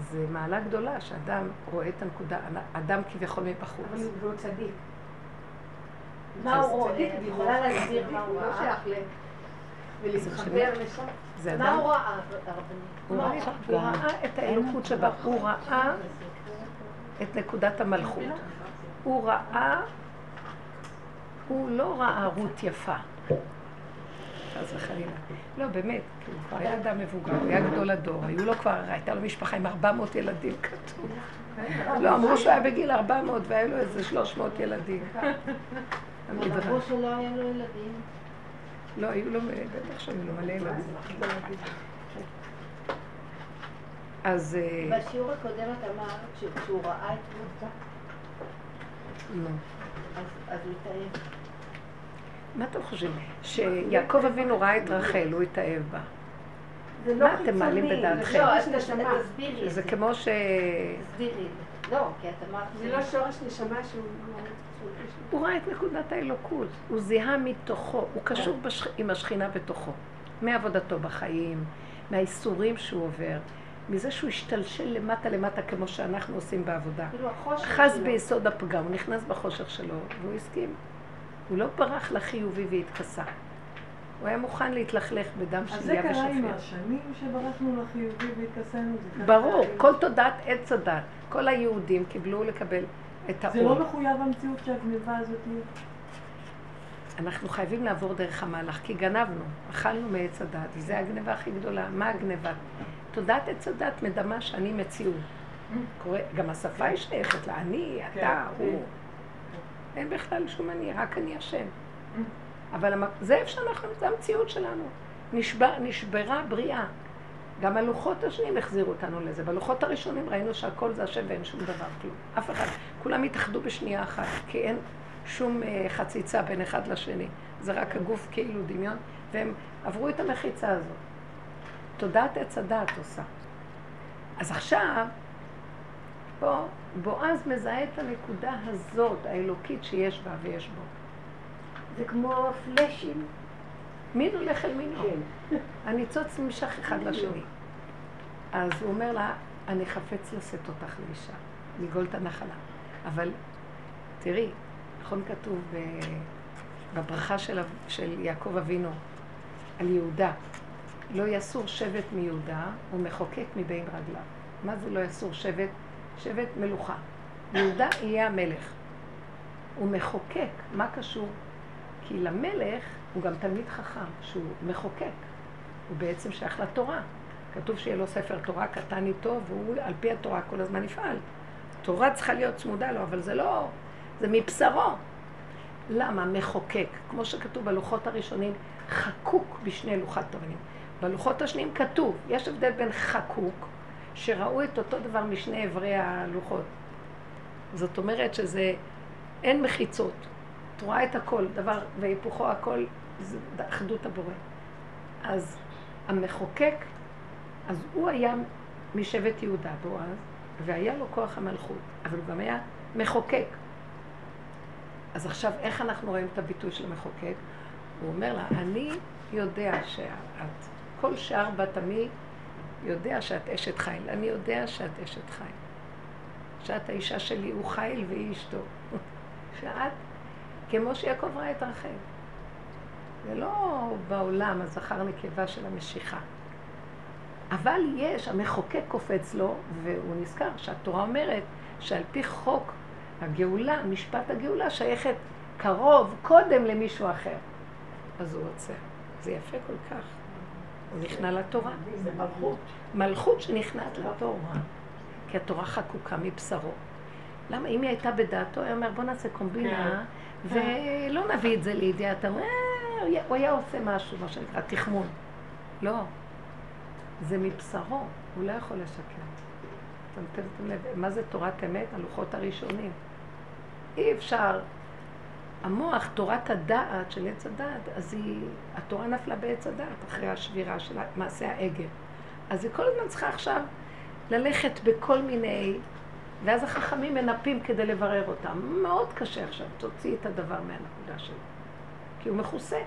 זה מעלה גדולה שאדם רואה את הנקודה, אדם כביכול מבחוץ. אבל הוא צדיק. מה הוא רואה? את יכולה להסביר מה הוא ראה? ל... ולהתחבר לשם. מה הוא ראה, הוא ראה את האלוקות שבה, הוא ראה את נקודת המלכות. הוא ראה, הוא לא ראה רות יפה. חס וחלילה. לא, באמת, כי הוא כבר היה אדם מבוגר, הוא היה גדול הדור, היו לו כבר, הייתה לו משפחה עם 400 ילדים כתוב. לא, אמרו שהוא היה בגיל 400 והיה לו איזה 300 ילדים. המדרש. אמרו שלא היה לו ילדים. לא, היו לו, בטח שהיו לו מלא ילדים. אז... אה, בשיעור הקודם את אמרת שכשהוא ראה את רות, לא. אז- הוא התאהב. מה אתם חושבים? שיעקב אבינו ראה את רחל, הוא התאהב בה. זה מה אתם מעלים בדעתכם? לא, אז תש- תסבירי את זה זה. כמו ש... תסבירי את זה. לא, כי את אמרת... זה לא שורש נשמה שהוא... הוא ראה את נקודת האלוקות, הוא זיהה מתוכו, הוא קשור בשכ... עם השכינה בתוכו. מעבודתו בחיים, מהאיסורים שהוא עובר, מזה שהוא השתלשל למטה למטה כמו שאנחנו עושים בעבודה. כאילו שלו. ביסוד הפגם, הוא נכנס בחושך שלו, והוא הסכים. הוא לא ברח לחיובי והתכסה. הוא היה מוכן להתלכלך בדם אז זה קרה עם ושפיר. השנים שברחנו לחיובי קרה ברור, כל תודעת עץ הדת, כל היהודים קיבלו לקבל את זה לא. מחויב המציאות שהגניבה הזאת היא? אנחנו חייבים לעבור דרך המהלך, כי גנבנו, אכלנו מעץ הדת, וזו הגניבה הכי גדולה. מה הגניבה? תודעת עץ הדת מדמה שאני מציאות. קורא, גם השפה היא שייכת לה, אני, אתה, כן, הוא. אין בכלל שום אני, רק אני השם. אבל המ- זה איפה שאנחנו, זה המציאות שלנו. נשבר, נשברה בריאה. גם הלוחות השניים החזירו אותנו לזה. בלוחות הראשונים ראינו שהכל זה השם ואין שום דבר, כלום. אף אחד. כולם התאחדו בשנייה אחת, כי אין שום אה, חציצה בין אחד לשני. זה רק הגוף כאילו דמיון, והם עברו את המחיצה הזאת. תודעת עץ הדעת עושה. אז עכשיו, פה בועז מזהה את הנקודה הזאת, האלוקית שיש בה ויש בו. זה כמו פלאשים. מין הולך אל מינו. כן. הניצוץ נמשך אחד לשני. אז הוא אומר לה, אני חפץ לשאת אותך לאישה, לגאול את הנחלה. אבל תראי, נכון כתוב ב- בברכה של, של יעקב אבינו על יהודה, לא יסור שבט מיהודה ומחוקק מבין רגליו. מה זה לא יסור שבט? שבט מלוכה. יהודה יהיה המלך. הוא מחוקק. מה קשור? כי למלך הוא גם תלמיד חכם, שהוא מחוקק. הוא בעצם שייך לתורה. כתוב שיהיה לו ספר תורה קטן איתו, והוא על פי התורה כל הזמן יפעל. תורה צריכה להיות צמודה לו, אבל זה לא, זה מבשרו. למה? מחוקק. כמו שכתוב בלוחות הראשונים, חקוק בשני לוחות אבנים. בלוחות השניים כתוב, יש הבדל בין חקוק, שראו את אותו דבר משני אברי הלוחות. זאת אומרת שזה, אין מחיצות. את רואה את הכל, דבר והיפוכו הכל, זה אחדות הבורא. אז המחוקק, אז הוא היה משבט יהודה, בועז, והיה לו כוח המלכות, אבל הוא גם היה מחוקק. אז עכשיו, איך אנחנו רואים את הביטוי של המחוקק? הוא אומר לה, אני יודע שאת, כל שאר בת עמי יודע שאת אשת חיל. אני יודע שאת אשת חיל. שאת האישה שלי, הוא חיל והיא אשתו. שאת, כמו שיעקב ראה את רחל. זה לא בעולם הזכר נקבה של המשיכה. אבל יש, המחוקק קופץ לו, והוא נזכר שהתורה אומרת שעל פי חוק הגאולה, משפט הגאולה, שייכת קרוב, קודם למישהו אחר. אז הוא עוצר. זה יפה כל כך. הוא נכנע לתורה. זה מלכות. מלכות שנכנעת לתורה. כי התורה חקוקה מבשרו. למה? אם היא הייתה בדעתו, היה אומר, בוא נעשה קומבינה, ולא נביא את זה לידיעת. אה, הוא היה עושה משהו, מה שנקרא, תחמון. לא. זה מבשרו, הוא לא יכול לשקר. שמתם לב, מה זה תורת אמת? הלוחות הראשונים. אי אפשר. המוח, תורת הדעת של עץ הדעת, אז היא, התורה נפלה בעץ הדעת אחרי השבירה של מעשה העגל. אז היא כל הזמן צריכה עכשיו ללכת בכל מיני, ואז החכמים מנפים כדי לברר אותם. מאוד קשה עכשיו, תוציא את הדבר מהנקודה שלו. כי הוא מכוסה.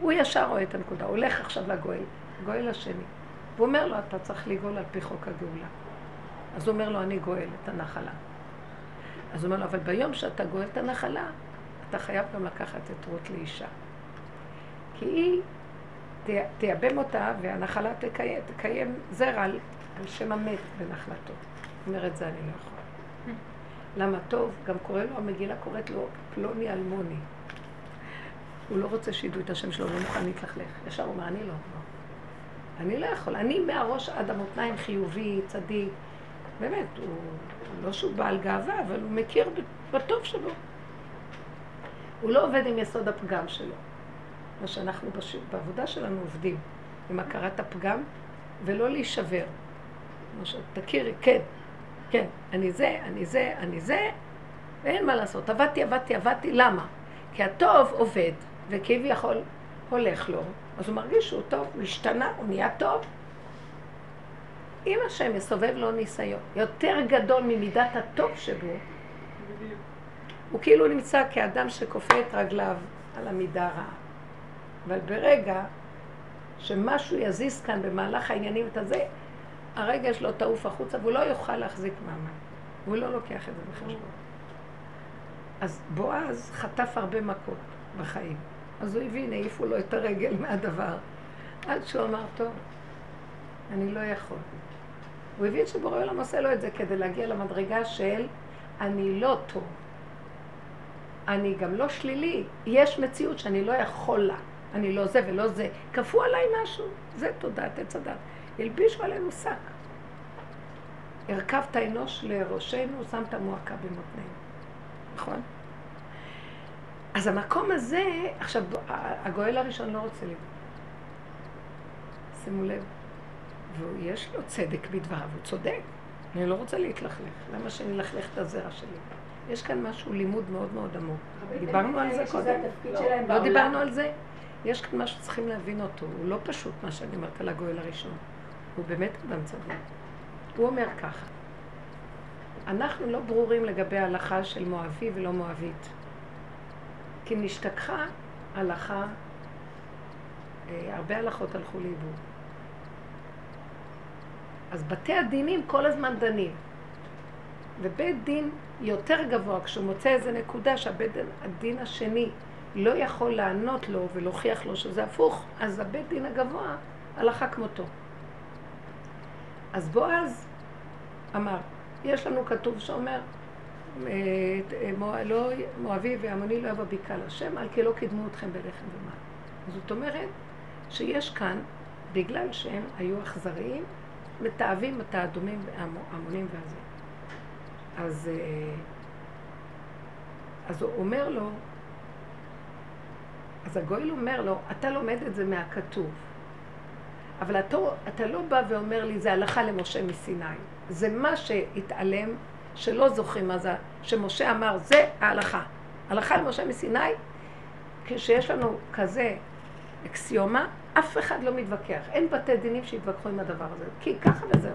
הוא ישר רואה את הנקודה, הוא הולך עכשיו לגואל, גואל השני. והוא אומר לו, אתה צריך לגאול על פי חוק הגאולה. אז הוא אומר לו, אני גואל את הנחלה. אז הוא אומר לו, אבל ביום שאתה גואל את הנחלה, אתה חייב גם לקחת את רות לאישה. כי היא, תייבם אותה, והנחלה תקיים, תקיים זרע על, על שם המת בנחלתו. אומרת, זה אני לא יכולה. למה טוב? גם קורא לו, המגילה קוראת לו פלוני אלמוני. הוא לא רוצה שידעו את השם שלו, לא מוכן להתלכלך. ישר הוא אומר, אני לא. לא. אני לא יכול. אני מהראש עד המותניים חיובי, צדיק. באמת, הוא, לא שהוא בעל גאווה, אבל הוא מכיר בטוב שלו. הוא לא עובד עם יסוד הפגם שלו. מה שאנחנו בש... בעבודה שלנו עובדים, עם הכרת הפגם, ולא להישבר. כמו שאת תכירי, כן, כן, אני זה, אני זה, אני זה, ואין מה לעשות. עבדתי, עבדתי, עבדתי, למה? כי הטוב עובד, וכביכול הולך לו, אז הוא מרגיש שהוא טוב, הוא השתנה, הוא נהיה טוב. אם השם יסובב לו ניסיון יותר גדול ממידת הטוב שבו, הוא כאילו נמצא כאדם שכופה את רגליו על המידה הרעה. אבל ברגע שמשהו יזיז כאן במהלך העניינים את הזה, הרגע שלו תעוף החוצה והוא לא יוכל להחזיק מעמד. הוא לא לוקח את זה בחשבון. אז בועז חטף הרבה מכות בחיים. אז הוא הבין, העיפו לו את הרגל מהדבר. עד שהוא אמר, טוב, אני לא יכול. הוא הבין שבורא עולם עושה לו את זה כדי להגיע למדרגה של אני לא טוב. אני גם לא שלילי. יש מציאות שאני לא יכול לה. אני לא זה ולא זה. כפו עליי משהו. זה תודעת עץ הדת. הלבישו עלינו שק. הרכבת אנוש לראשנו, שמת מועקה במותנינו. נכון? אז המקום הזה, עכשיו, הגואל הראשון לא רוצה לבוא. שימו לב. ויש לו צדק בדבריו, הוא צודק. אני לא רוצה להתלכלך. למה שאני אלכלך את הזרע שלי? יש כאן משהו, לימוד מאוד מאוד עמוק. דיברנו על זה קודם? לא דיברנו על זה? יש כאן משהו שצריכים להבין אותו. הוא לא פשוט מה שאני אומרת על הגואל הראשון. הוא באמת אדם צדיק. הוא אומר ככה, אנחנו לא ברורים לגבי ההלכה של מואבי ולא מואבית. כי נשתכחה הלכה, אה, הרבה הלכות הלכו לאיבוד. אז בתי הדינים כל הזמן דנים. ובית דין יותר גבוה, כשהוא מוצא איזה נקודה שהבית הדין השני לא יכול לענות לו ולהוכיח לו שזה הפוך, אז הבית דין הגבוה הלכה כמותו. אז בועז אמר, יש לנו כתוב שאומר, אה, אה, לא, מואבי ועמוני לא יבוא בקהל השם, על כי לא קידמו אתכם בלחם ומה. זאת אומרת שיש כאן, בגלל שהם היו אכזריים, מתעבים את האדומים והעמונים והזה. אז, אה, אז הוא אומר לו, אז הגואל אומר לו, אתה לומד את זה מהכתוב, אבל אתה, אתה לא בא ואומר לי, זה הלכה למשה מסיני. זה מה שהתעלם, שלא זוכרים מה זה, שמשה אמר, זה ההלכה. הלכה למשה מסיני, כשיש לנו כזה אקסיומה, אף אחד לא מתווכח. אין בתי דינים שיתווכחו עם הדבר הזה, כי ככה וזהו.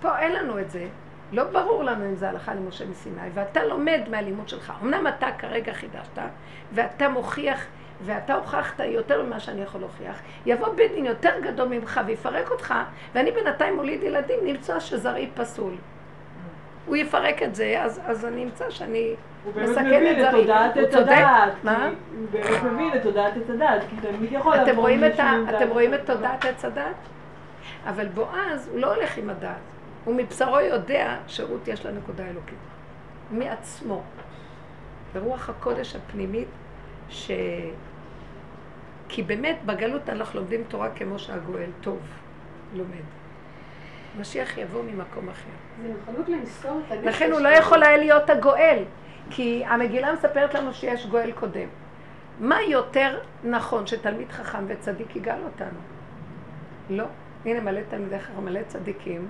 פה אין לנו את זה, לא ברור לנו אם זה הלכה למשה מסיני, ואתה לומד מהלימוד שלך. אמנם אתה כרגע חידשת, ואתה מוכיח, ואתה הוכחת יותר ממה שאני יכול להוכיח, יבוא בית דין יותר גדול ממך ויפרק אותך, ואני בינתיים מוליד ילדים, נמצא שזרעי פסול. הוא יפרק את זה, אז, אז אני אמצא שאני הוא באמת מסכן מבין את את זרעי. תודעת הוא צודק. הדעת. מה? הוא באמת מבין את תודעת עץ הדעת, כי תמיד יכול אתם רואים, את את. תודעת עץ הדת? אבל בועז, הוא לא הולך עם הדעת. הוא מבשרו יודע שרות יש לה נקודה אלוקית. מעצמו. ברוח הקודש הפנימית, ש... כי באמת בגלות אנחנו לומדים תורה כמו שהגואל טוב לומד. משיח יבוא ממקום אחר. זה נכונות למסור את הנפש. לכן הוא לא יכול היה להיות הגואל, כי המגילה מספרת לנו שיש גואל קודם. מה יותר נכון שתלמיד חכם וצדיק יגאל אותנו? לא. הנה מלא תלמידי חכם, מלא צדיקים,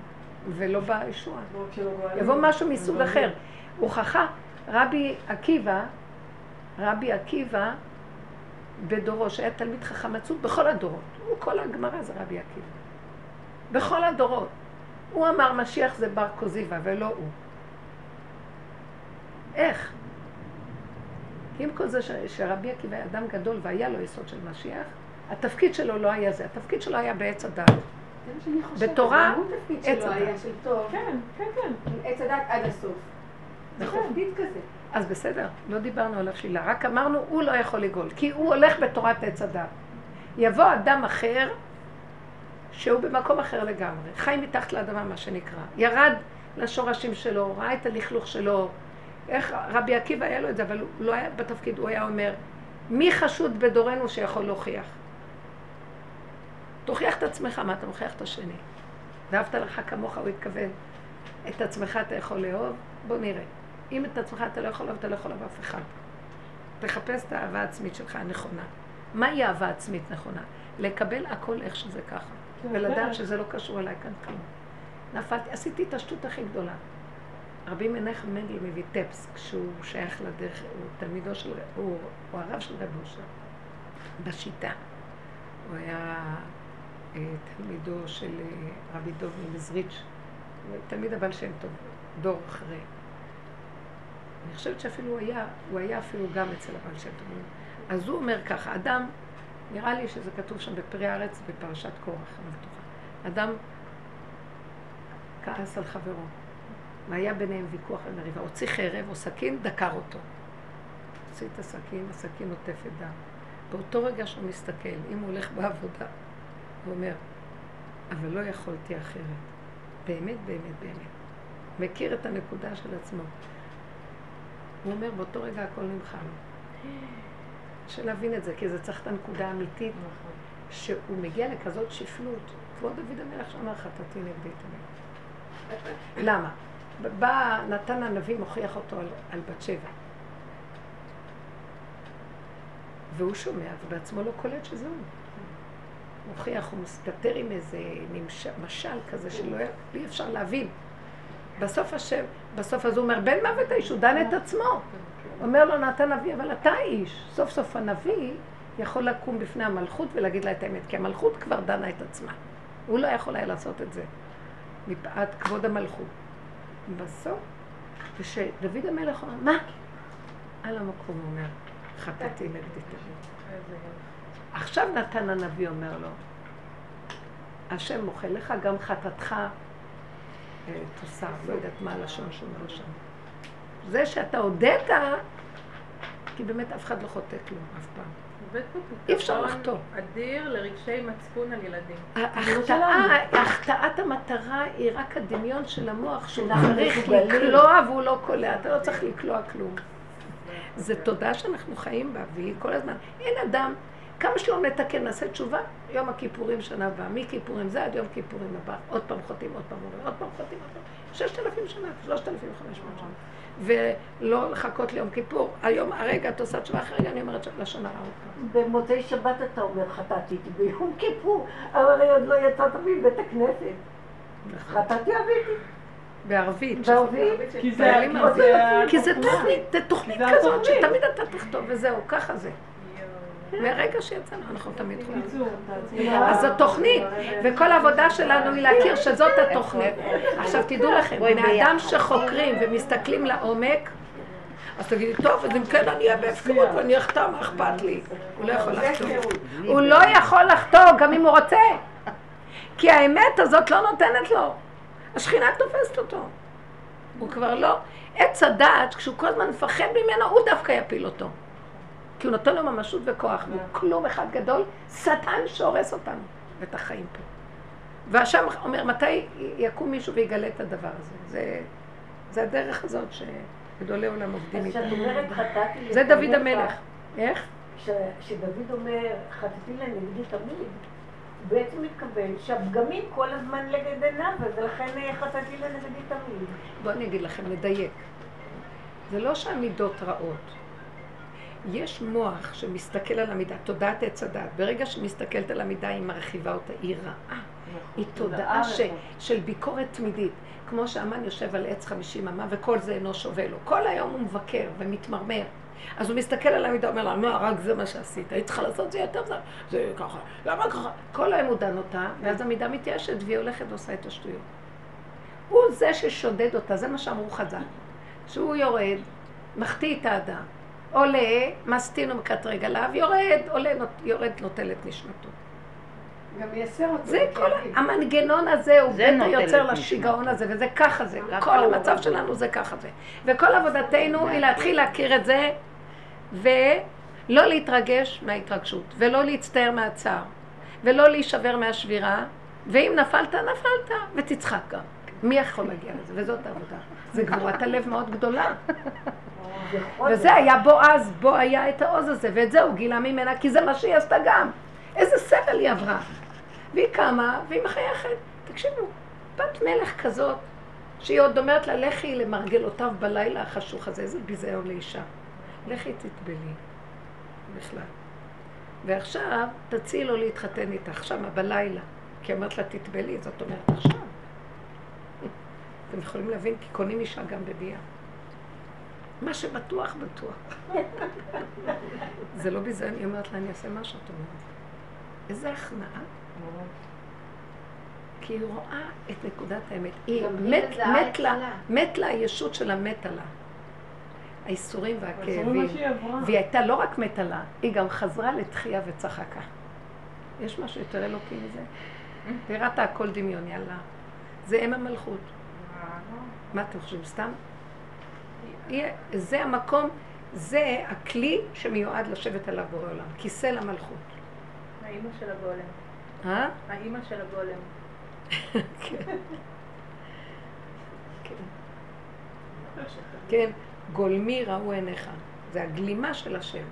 ולא בא ישועה. לא גואלים. יבוא משהו מסוג גואלים. אחר. הוכחה, רבי עקיבא, רבי עקיבא בדורו, שהיה תלמיד חכם עצוב בכל הדורות. הוא כל הגמרא זה רבי עקיבא. בכל הדורות. הוא אמר משיח זה בר כוזיבא ולא הוא. איך? כי עם כל זה ש- שרבי עקיבא היה אדם גדול והיה לו יסוד של משיח, התפקיד שלו לא היה זה, התפקיד שלו היה בעץ הדת. זה מה שאני חושבת. בתורה, עץ הדת. כן, כן, כן. עץ הדת עד הסוף. זה נכון. כזה. אז בסדר, לא דיברנו עליו שלילה, רק אמרנו, הוא לא יכול לגאול, כי הוא הולך בתורת עץ הדת. יבוא אדם אחר, שהוא במקום אחר לגמרי, חי מתחת לאדמה, מה שנקרא. ירד לשורשים שלו, ראה את הלכלוך שלו. איך רבי עקיבא היה לו את זה, אבל הוא לא היה בתפקיד, הוא היה אומר, מי חשוד בדורנו שיכול להוכיח? תוכיח את עצמך, מה אתה מוכיח את השני? ואהבת לך כמוך, הוא התכוון. את עצמך אתה יכול לאהוב? בוא נראה. אם את עצמך אתה לא יכול לאהוב, אתה לא יכול לאהוב אף אחד. תחפש את האהבה העצמית שלך הנכונה. מהי אהבה עצמית נכונה? לקבל הכל איך שזה ככה. ולדעת שזה לא קשור אליי כאן כלום. נפלתי, עשיתי את השטות הכי גדולה. רבי מנחם מנדל מויטפסק, כשהוא שייך לדרך, הוא תלמידו של, הוא, הוא הרב של רב אושר, בשיטה. הוא היה תלמידו של אה, רבי דוב ממזריץ', תלמיד הבעל שם טוב, דור אחרי. אני חושבת שאפילו הוא היה, הוא היה אפילו גם אצל הבעל שם טוב. אז הוא אומר ככה, אדם, נראה לי שזה כתוב שם בפרי הארץ בפרשת קורח, אני בטוחה. אדם כעס על חברו, והיה ביניהם ויכוח ומריבה, הוציא חרב או סכין, דקר אותו. הוציא את הסכין, הסכין עוטפת דם. באותו רגע שהוא מסתכל, אם הוא הולך בעבודה, הוא אומר, אבל לא יכולתי אחרת. באמת, באמת, באמת. מכיר את הנקודה של עצמו. הוא אומר, באותו רגע הכל נמחל. קשה להבין את זה, כי זה צריך את הנקודה האמיתית, שהוא מגיע לכזאת שפלות. כבוד דוד המלך שאמר חטאתי נגדי תמיד. למה? בא נתן הנביא, מוכיח אותו על, על בת שבע. והוא שומע, ובעצמו לא קולט שזה הוא. מוכיח, הוא מסתתר עם איזה נמש... משל כזה שלא אי אפשר להבין. בסוף השם, בסוף אז הוא אומר, בן מוות האיש, הוא דן את עצמו. אומר לו נתן נביא, אבל אתה איש. סוף סוף הנביא יכול לקום בפני המלכות ולהגיד לה את האמת, כי המלכות כבר דנה את עצמה. הוא לא יכול היה לעשות את זה, מפאת כבוד המלכות. בסוף, כשדוד המלך אומר, מה? על המקום הוא אומר, חטאתי נגדי תמיד. עכשיו נתן הנביא אומר לו, השם מוחל לך, גם חטאתך אה, תוסר, לא יודעת מה הלשון שאומר שם. זה שאתה הודית, כי באמת אף אחד לא חוטא כלום אף פעם. אי אפשר לחטוא. אדיר לרגשי מצפון על ילדים. החטאת המטרה היא רק הדמיון של המוח שהוא צריך לקלוע והוא לא קולע, אתה לא צריך לקלוע כלום. זה תודה שאנחנו חיים בה, והיא כל הזמן. אין אדם, כמה שלא נתקן, נעשה תשובה, יום הכיפורים שנה הבאה, מכיפורים זה עד יום כיפורים הבא, עוד פעם חוטאים, עוד פעם אומרים, עוד פעם חוטאים, עוד פעם, ששת אלפים שנה, שלושת אלפים וחמש מאות שנה. ולא לחכות ליום כיפור. היום, הרגע את עושה תשובה, אחרי רגע אני אומרת לשנה ארוכה. במוצאי שבת אתה אומר חטאתי, ביום כיפור, אבל הרי עוד לא יצאת מבית הכנסת. חטאתי ערבית. בערבית. בערבית. כי זה... כי זה תוכנית, זה תוכנית כזאת שתמיד אתה תכתוב וזהו, ככה זה. מהרגע שיצאנו, אנחנו תמיד חושבים. אז זו תוכנית, וכל העבודה שלנו היא להכיר שזאת התוכנית. עכשיו תדעו לכם, בני אדם שחוקרים ומסתכלים לעומק, אז תגידי, טוב, אז אם כן אני אהיה בהפקרות ואני אחטא, מה אכפת לי? הוא לא יכול לחטוא. הוא לא יכול לחטוא, גם אם הוא רוצה. כי האמת הזאת לא נותנת לו. השכינה תופסת אותו. הוא כבר לא... עץ הדעת, כשהוא כל הזמן מפחד ממנו, הוא דווקא יפיל אותו. כי הוא נותן לו ממשות וכוח, והוא כלום אחד גדול, שטן שהורס אותנו ואת החיים פה. והשם אומר, מתי יקום מישהו ויגלה את הדבר הזה? זה, זה הדרך הזאת שגדולי עולם עובדים איתה. אז כשאת אומרת חטאתי... זה דוד המלך. איך? כשדוד אומר חטאתי לנגדי תמיד, הוא בעצם מתכוון שהפגמים כל הזמן לגד עיניו, ולכן חטאתי לנגדי תמיד. בואו אני אגיד לכם, נדייק. זה לא שהמידות רעות. יש מוח שמסתכל על המידה, תודעת עץ הדת. ברגע שמסתכלת על המידה היא מרחיבה אותה, היא רעה. היא תודעה ש, של ביקורת תמידית. כמו שהמן יושב על עץ חמישים אמה וכל זה אינו שווה לו. כל היום הוא מבקר ומתמרמר. אז הוא מסתכל על המידה, אומר לה, מה, רק זה מה שעשית, היית צריכה לעשות זה יותר זה, זה ככה, למה ככה? כל היום הוא דן אותה, ואז המידה מתיישת והיא הולכת ועושה את השטויות. הוא זה ששודד אותה, זה מה שאמרו חז"ל. שהוא יורד, מחטיא את האדם, עולה, מסטין ומקטרג עליו, יורד, עולה, נות, יורד, נוטל את נשמתו. גם מייסר אותו. זה כל המנגנון הזה, הוא זה בטח נוטל יוצר את לשיגעון. הזה, וזה ככה זה. כל המצב. שלנו זה ככה זה. וכל עבודתנו היא להתחיל להכיר את זה, ולא להתרגש מההתרגשות, ולא להצטער מהצער, ולא להישבר מהשבירה, ואם נפלת, נפלת, ותצחק גם. מי יכול להגיע לזה? וזאת העבודה. זה גבורת הלב מאוד גדולה. וזה היה בועז, בו היה את העוז הזה, ואת זה הוא גילה ממנה, כי זה מה שהיא עשתה גם. איזה סבל היא עברה. והיא קמה, והיא מחייכת. תקשיבו, בת מלך כזאת, שהיא עוד אומרת לה, לכי למרגלותיו בלילה החשוך הזה, איזה ביזיון לאישה. לכי תטבלי. בכלל. ועכשיו, תציעי לו להתחתן איתך, שמה בלילה. כי היא אומרת לה, תטבלי, זאת אומרת עכשיו. אתם יכולים להבין, כי קונים אישה גם בביאה. מה שבטוח, בטוח. זה לא ביזיון, היא אומרת לה, אני אעשה מה שאת אומרת. איזה הכנעה. כי היא רואה את נקודת האמת. היא מת, מת לה. מת לה הישות שלה מתה לה. האיסורים והכאבים. והיא הייתה לא רק מתה לה, היא גם חזרה לתחייה וצחקה. יש משהו יותר אלוקי מזה? והראתה הכל דמיון, יאללה. זה אם המלכות. מה אתם חושבים, סתם? זה המקום, זה הכלי שמיועד לשבת עליו בורא עולם. כיסא למלכות. האימא של הגולם. אה? האימא של הגולם. כן. כן. כן, גולמי ראו עיניך. זה הגלימה של השם.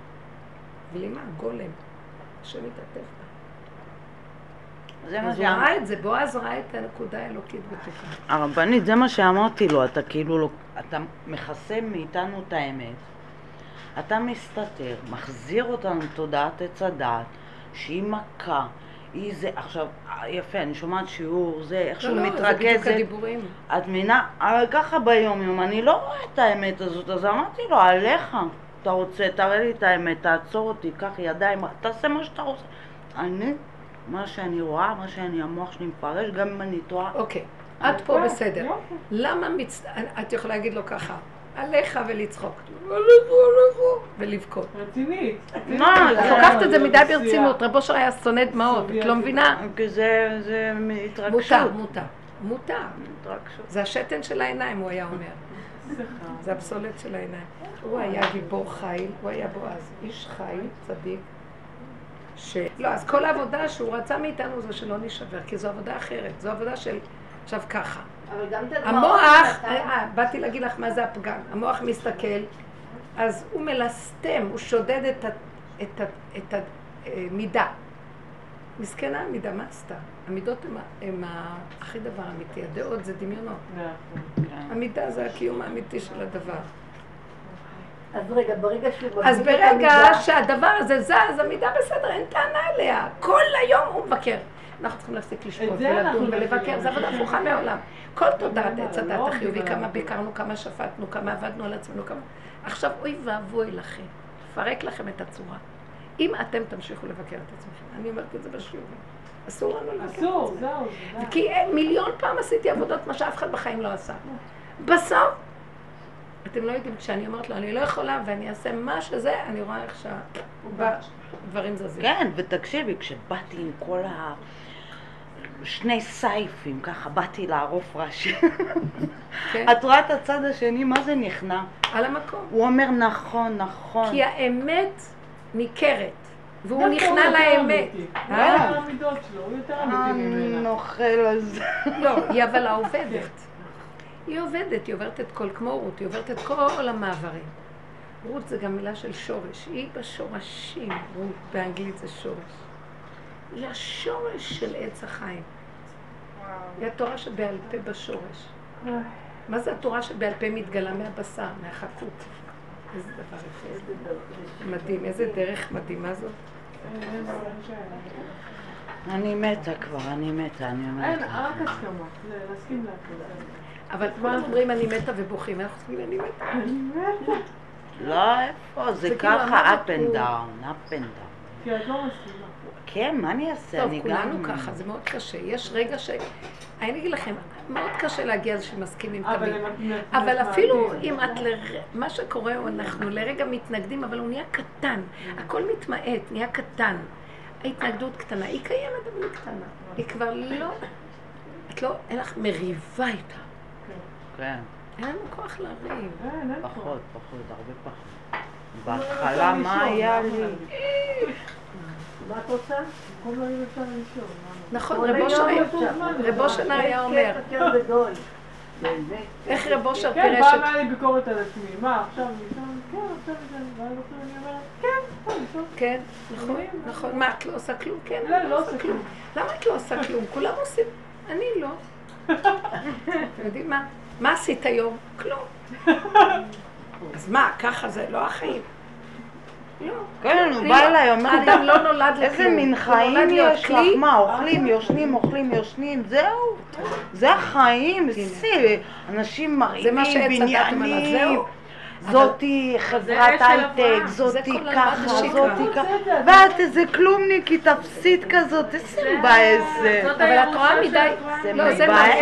גלימה, גולם. השם מתעטף בה. זה מה אז הוא. ראה את זה, בועז ראה את הנקודה האלוקית בתוכה. הרבנית, זה מה שאמרתי לו, אתה כאילו, לא, אתה מכסה מאיתנו את האמת, אתה מסתתר, מחזיר אותנו לתודעת עץ הדעת, שהיא מכה, היא זה, עכשיו, יפה, אני שומעת שיעור, זה, איכשהו לא, לא, זה בדיוק מתרכזת, הדיבורים. את מבינה, ככה ביום יום, אני לא רואה את האמת הזאת, אז אמרתי לו, עליך, אתה רוצה, תראה לי את האמת, תעצור אותי, קח ידיים, תעשה מה שאתה רוצה. אני, מה שאני רואה, מה שאני, המוח שלי מפרש, גם אם אני טועה, אוקיי, עד פה בסדר. למה מצ... את יכולה להגיד לו ככה, עליך ולצחוק. עליך, עליך, ולבכות. רצינית. מה, את זה- לוקחת את זה מדי שיח. ברצינות, רב אושר היה שונא דמעות, את לא מבינה? כי זה, זה התרגשות. מותר, מותר. מותר. זה השתן של העיניים, הוא היה אומר. זה הפסולת של העיניים. הוא היה גיבור חיל, הוא היה בועז, איש חיל, צדיק. ש... לא, אז כל העבודה שהוא רצה מאיתנו זה שלא נשבר, כי זו עבודה אחרת, זו עבודה של... עכשיו ככה, אבל גם את הדמעות המוח, נתן. אה, באתי להגיד לך מה זה הפגם. המוח מסתכל, אז הוא מלסתם, הוא שודד את, ה, את, ה, את המידה. מסכנה המידה, מה עשתה? המידות הן, הכי דבר אמיתי, הדעות זה דמיונות. המידה זה הקיום האמיתי של הדבר. אז רגע, ברגע שהוא אז ברגע שהדבר הזה זז, המידה בסדר, אין טענה עליה. כל היום הוא מבקר. אנחנו צריכים להפסיק לשפוט ולדון לא ולבקר. זו עבודה הפוכה מעולם. כל תודעת עץ הדת החיובי. כמה ביקרנו, כמה שפטנו, כמה עבדנו על עצמנו, כמה... עכשיו אוי ואבוי לכם, לפרק לכם את הצורה. אם אתם תמשיכו לבקר את עצמכם, אני אומרת את זה בשיעורים, אסור לנו לבקר את אסור, עצמנו. זהו. כי מיליון פעם עשיתי עבודות, מה שאף אחד בחיים לא עשה. בסוף, אתם לא יודעים, כשאני אומרת לו, אני לא יכולה ואני אעשה מה שזה, אני רואה איך שהדברים זזים. כן, ותקשיבי, כשבאתי עם כל ה... שני סייפים, ככה באתי לערוף ראשי. כן? את רואה את הצד השני, מה זה נכנע? על המקום. הוא אומר נכון, נכון. כי האמת ניכרת, והוא נכנע יותר לאמת. אה? הוא המידות שלו, הוא יותר אמיתי ממנה. הנוכל הזה. לא, היא אבל העובדת. היא עובדת, היא עוברת את כל, כמו רות, היא עוברת את כל המעברים. רות זה גם מילה של שורש, היא בשורשים, רות באנגלית זה שורש. היא השורש של עץ החיים. היא התורה שבעל פה בשורש. מה זה התורה שבעל פה מתגלה מהבשר, מהחטות? איזה דבר יפה. מדהים, איזה דרך מדהימה זאת. אני מתה כבר, אני מתה, אני אומרת. אין, לך. רק הסכמה. זה להסכים להכל. אבל כולם אומרים אני מתה ובוכים, אנחנו צריכים אני מתה. אני מתה. לא, איפה, זה כאילו ככה up and down, up and down. כי את לא מסכימה. כן, מה אני אעשה? טוב, אני כולנו גם... ככה, זה מאוד קשה. יש רגע ש... אני אגיד לכם, מאוד קשה להגיע לזה שמסכימים אבל תמיד. אבל מת אפילו אם. את, לר... מה שקורה, אנחנו לרגע מתנגדים, אבל הוא נהיה קטן. הכל מתמעט, נהיה קטן. ההתנגדות קטנה. היא קיימת, אבל היא קטנה. היא כבר לא... את לא... אין לך מריבה איתה. כן, אין לנו כוח לריב. אין, אין פה. פחות, פחות, הרבה פחות. בהתחלה מה היה לי? מה את רוצה? במקום לא אפשר לישון. נכון, רב אושר היה- אומר. באמת. איך רב אושר כן, פירש פעם את... היה לי ביקורת על עצמי. מה, עכשיו לישון? כן, עכשיו לישון. ואז עכשיו אני אומרת, כן, טוב, לישון. כן, נכון, נכון. מה, את לא עושה כלום? כן, לא, אני לא עושה כלום. למה את לא עושה כלום? כולם עושים, אני לא. אתם יודעים מה? מה עשית היום? כלום. אז מה, ככה זה לא החיים. כן, הוא אני בא אליי, אומר לי, לא נולד לכלום. איזה מין חיים יש לך? מה, אוכלים, יושנים, אוכלים, יושנים, זהו. זה החיים, זה אנשים זה מה מרעימים, שעץ הדת אומר לך, בניינים. זאתי חברת הייטק. זאתי ככה. זאתי ככה. ואת איזה כלומניקית אפסית כזאת, איזה מבאס אבל את רואה מדי, לא, זה מבאס.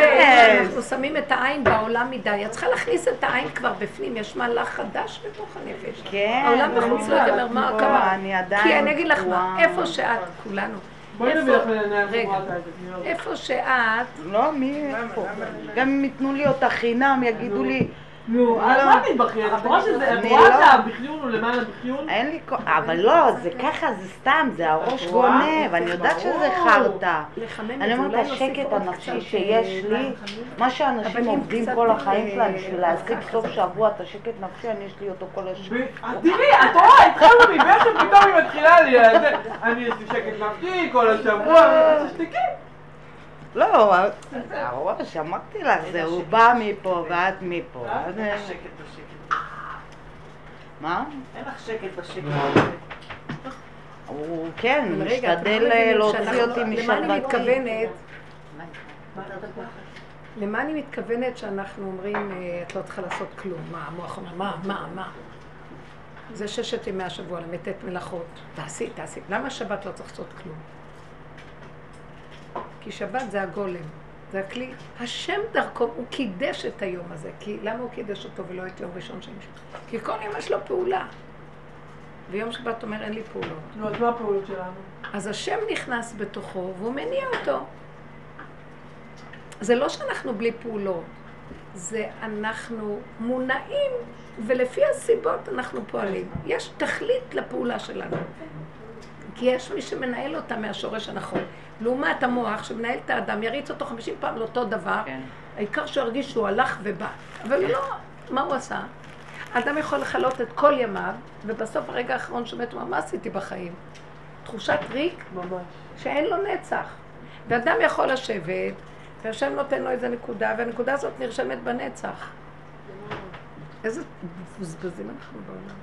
אנחנו שמים את העין בעולם מדי. את צריכה להכניס את העין כבר בפנים, יש מהלך חדש בתוך הנפש. כן. העולם בחוץ לא ייגמר, מה לא, קרה? אני עדיין כי אני אגיד לך מה. איפה שאת, כולנו, בואי איפה- שאת, לא, מי איפה? גם אם ייתנו לי אותה חינם, יגידו לי, נו, אז מה אני בכיין? את רואה שזה, את רואה לא. הוא למען הבכיון? אין לי כוח, אבל לא, זה ככה, זה סתם, זה הראש את רואה? גונב, אני יודעת שזה. חרטא. את אני אומרת, השקט הנפשי שיש אה, לי, מה שאנשים עובדים כל החיים אה, שלהם בשביל להשיג ככה סוף. שבוע את השקט נפשי, אני יש לי אותו כל השבוע. ב- אה, תראי, את רואה, התחלנו מבעצם פתאום היא מתחילה לי, אה, אני יש לי שקט נפשי כל השבוע, תשתקי. לא, הראש, אמרתי לך, זה הוא בא מפה ואת מפה. אז, אה, מה? אין לך שקט בשקט. הוא כן, משתדל לא מבינים להוציא אותי למה אני. מתכוונת? למה אני מתכוונת שאנחנו אומרים, אה, את לא צריכה לעשות כלום? מה, המוח אומר, מה, מה, מה? זה ששת ימי השבוע, ל"ט מלאכות. תעשי, תעשי. למה שבת לא צריך לעשות כלום? כי שבת זה הגולם, זה הכלי. השם דרכו, הוא קידש את היום הזה. כי למה הוא קידש אותו ולא את יום ראשון של מישהו? כי כל יום יש לו פעולה. ויום שבת אומר, אין לי פעולות. נו, אז מה הפעולות שלנו? אז השם נכנס בתוכו והוא מניע אותו. זה לא שאנחנו בלי פעולות, זה אנחנו מונעים, ולפי הסיבות אנחנו פועלים. יש תכלית לפעולה שלנו. כי יש מי שמנהל אותה מהשורש הנכון. לעומת המוח שמנהל את האדם, יריץ אותו חמישים פעם לאותו דבר, כן. העיקר שהוא ירגיש שהוא הלך ובא. אבל לא, מה הוא עשה? האדם יכול לכלות את כל ימיו, ובסוף הרגע האחרון שמת, מה עשיתי בחיים? תחושת ריק ממש. שאין לו נצח. ואדם יכול לשבת, והשם נותן לו איזה נקודה, והנקודה הזאת נרשמת בנצח. איזה מבוזבזים אנחנו בעולם.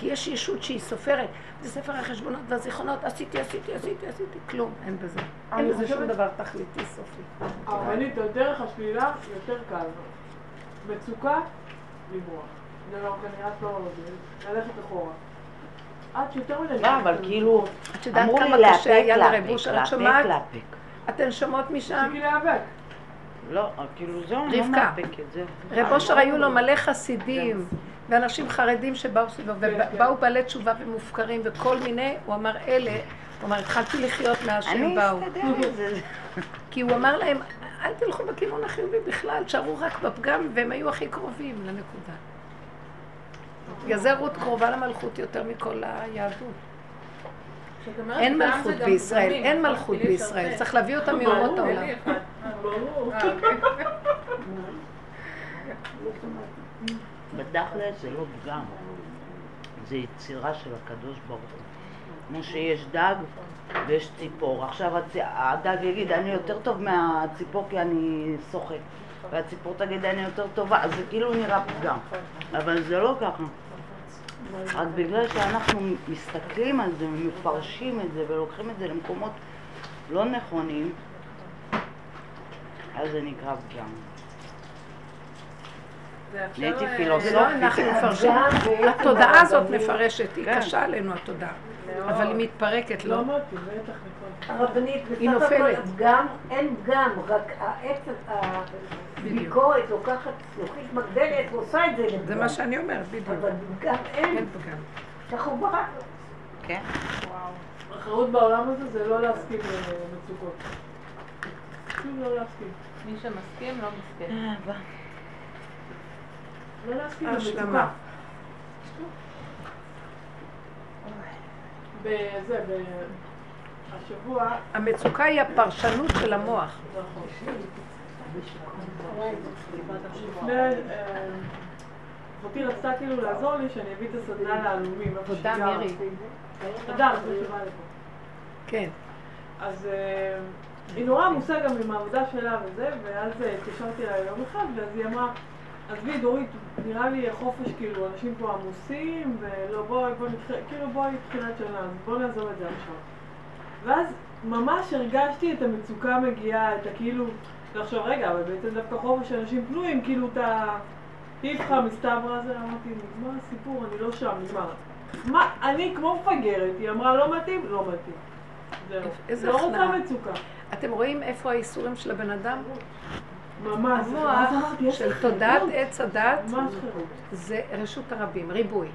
כי יש ישות שהיא סופרת, זה ספר החשבונות והזיכרונות, עשיתי, עשיתי, עשיתי, עשיתי, כלום, אין בזה. אין בזה שום דבר תכליתי סופי. הרבנית, דרך השלילה יותר קל. מצוקה, לברוח. זה לא כנראה את לא ללכת אחורה. עד שיותר מדי... לא, אבל כאילו, את יודעת אמרו לי את לאפק, שומעת? לאפק. אתן שומעות משם? תפסיקי להיאבק. לא, כאילו זהו, לא. מאפקת. רב אושר היו לו מלא חסידים, ואנשים חרדים שבאו סביבו, כן, כן. ובאו בעלי תשובה ומופקרים, וכל מיני, הוא אמר אלה, הוא אמר, התחלתי לחיות מאז שהם אני באו. אסתדר עם זה. כי הוא אמר להם, אל תלכו בכיוון החיובי בכלל, תשארו רק בפגם, והם היו הכי קרובים לנקודה. בגלל זה רות קרובה למלכות יותר מכל היהדות. אין מלכות בישראל, אין? מלכות יש בישראל. צריך להביא אותה מאומות העולם. לי אחד. ברור. בתכל'ס זה לא פגם, זה יצירה של הקדוש ברוך הוא. כמו שיש דג ויש ציפור. עכשיו הצ- הדג יגיד, אני יותר טוב מהציפור כי אני שוחק. והציפור תגיד, אני יותר טובה. אז זה כאילו נראה פגם. אבל זה לא ככה. רק בגלל שאנחנו מסתכלים על זה ומפרשים את זה ולוקחים את זה למקומות לא נכונים, אז זה נקרא פגם. נהייתי אה, פילוסופית. זה לא אנחנו מפרשים, התודעה הזאת מפרשת, היא. קשה עלינו התודעה, אבל היא מתפרקת, לא? לא. הרבנית, היא בסך הכל נופלת. הפגם, אין פגם, רק העץ, הביקורת לוקחת זכוכית מגדלת ועושה את זה לפגם. זה מה שאני אומרת, בדיוק. אבל פגם אין, אין פגם. ככה הוא ברא. כן. וואו. אחריות בעולם הזה זה לא להסכים למצוקות. פשוט לא להסכים. מי שמסכים לא מסכים. לא להסכים השלמה. למצוקה. בזה, ב... השבוע, המצוקה היא הפרשנות של המוח. נכון. לפני, אה, אחותי רצתה כאילו לעזור לי שאני אביא את הסדנה לעלומים. תודה. מירי. תודה. כן. אז אה, היא נורא עמוסה גם עם העבודה שלה וזה, ואז אה, התקשרתי אליה יום אחד, ואז היא אמרה, עזבי דורית, נראה לי חופש, כאילו, אנשים פה עמוסים, ולא, בואי, בואי נתחיל, כאילו, בואי תחילת שנה, אז בואי נעזוב את זה עכשיו. ואז ממש הרגשתי את המצוקה מגיעה, את הכאילו, לחשוב, רגע, אבל בעצם דווקא חופש אנשים פנויים, כאילו, את ה... איפכא מסתברא הזה, אמרתי, נגמר הסיפור, אני לא שם, נגמר. מה, אני כמו מפגרת, היא אמרה, לא מתאים, לא מתאים. זהו. לא רוצה. מצוקה. אתם רואים איפה האיסורים של הבן אדם? ממש. המוח אמרתי, של תודעת. עץ הדת. זה רשות הרבים, ריבוי.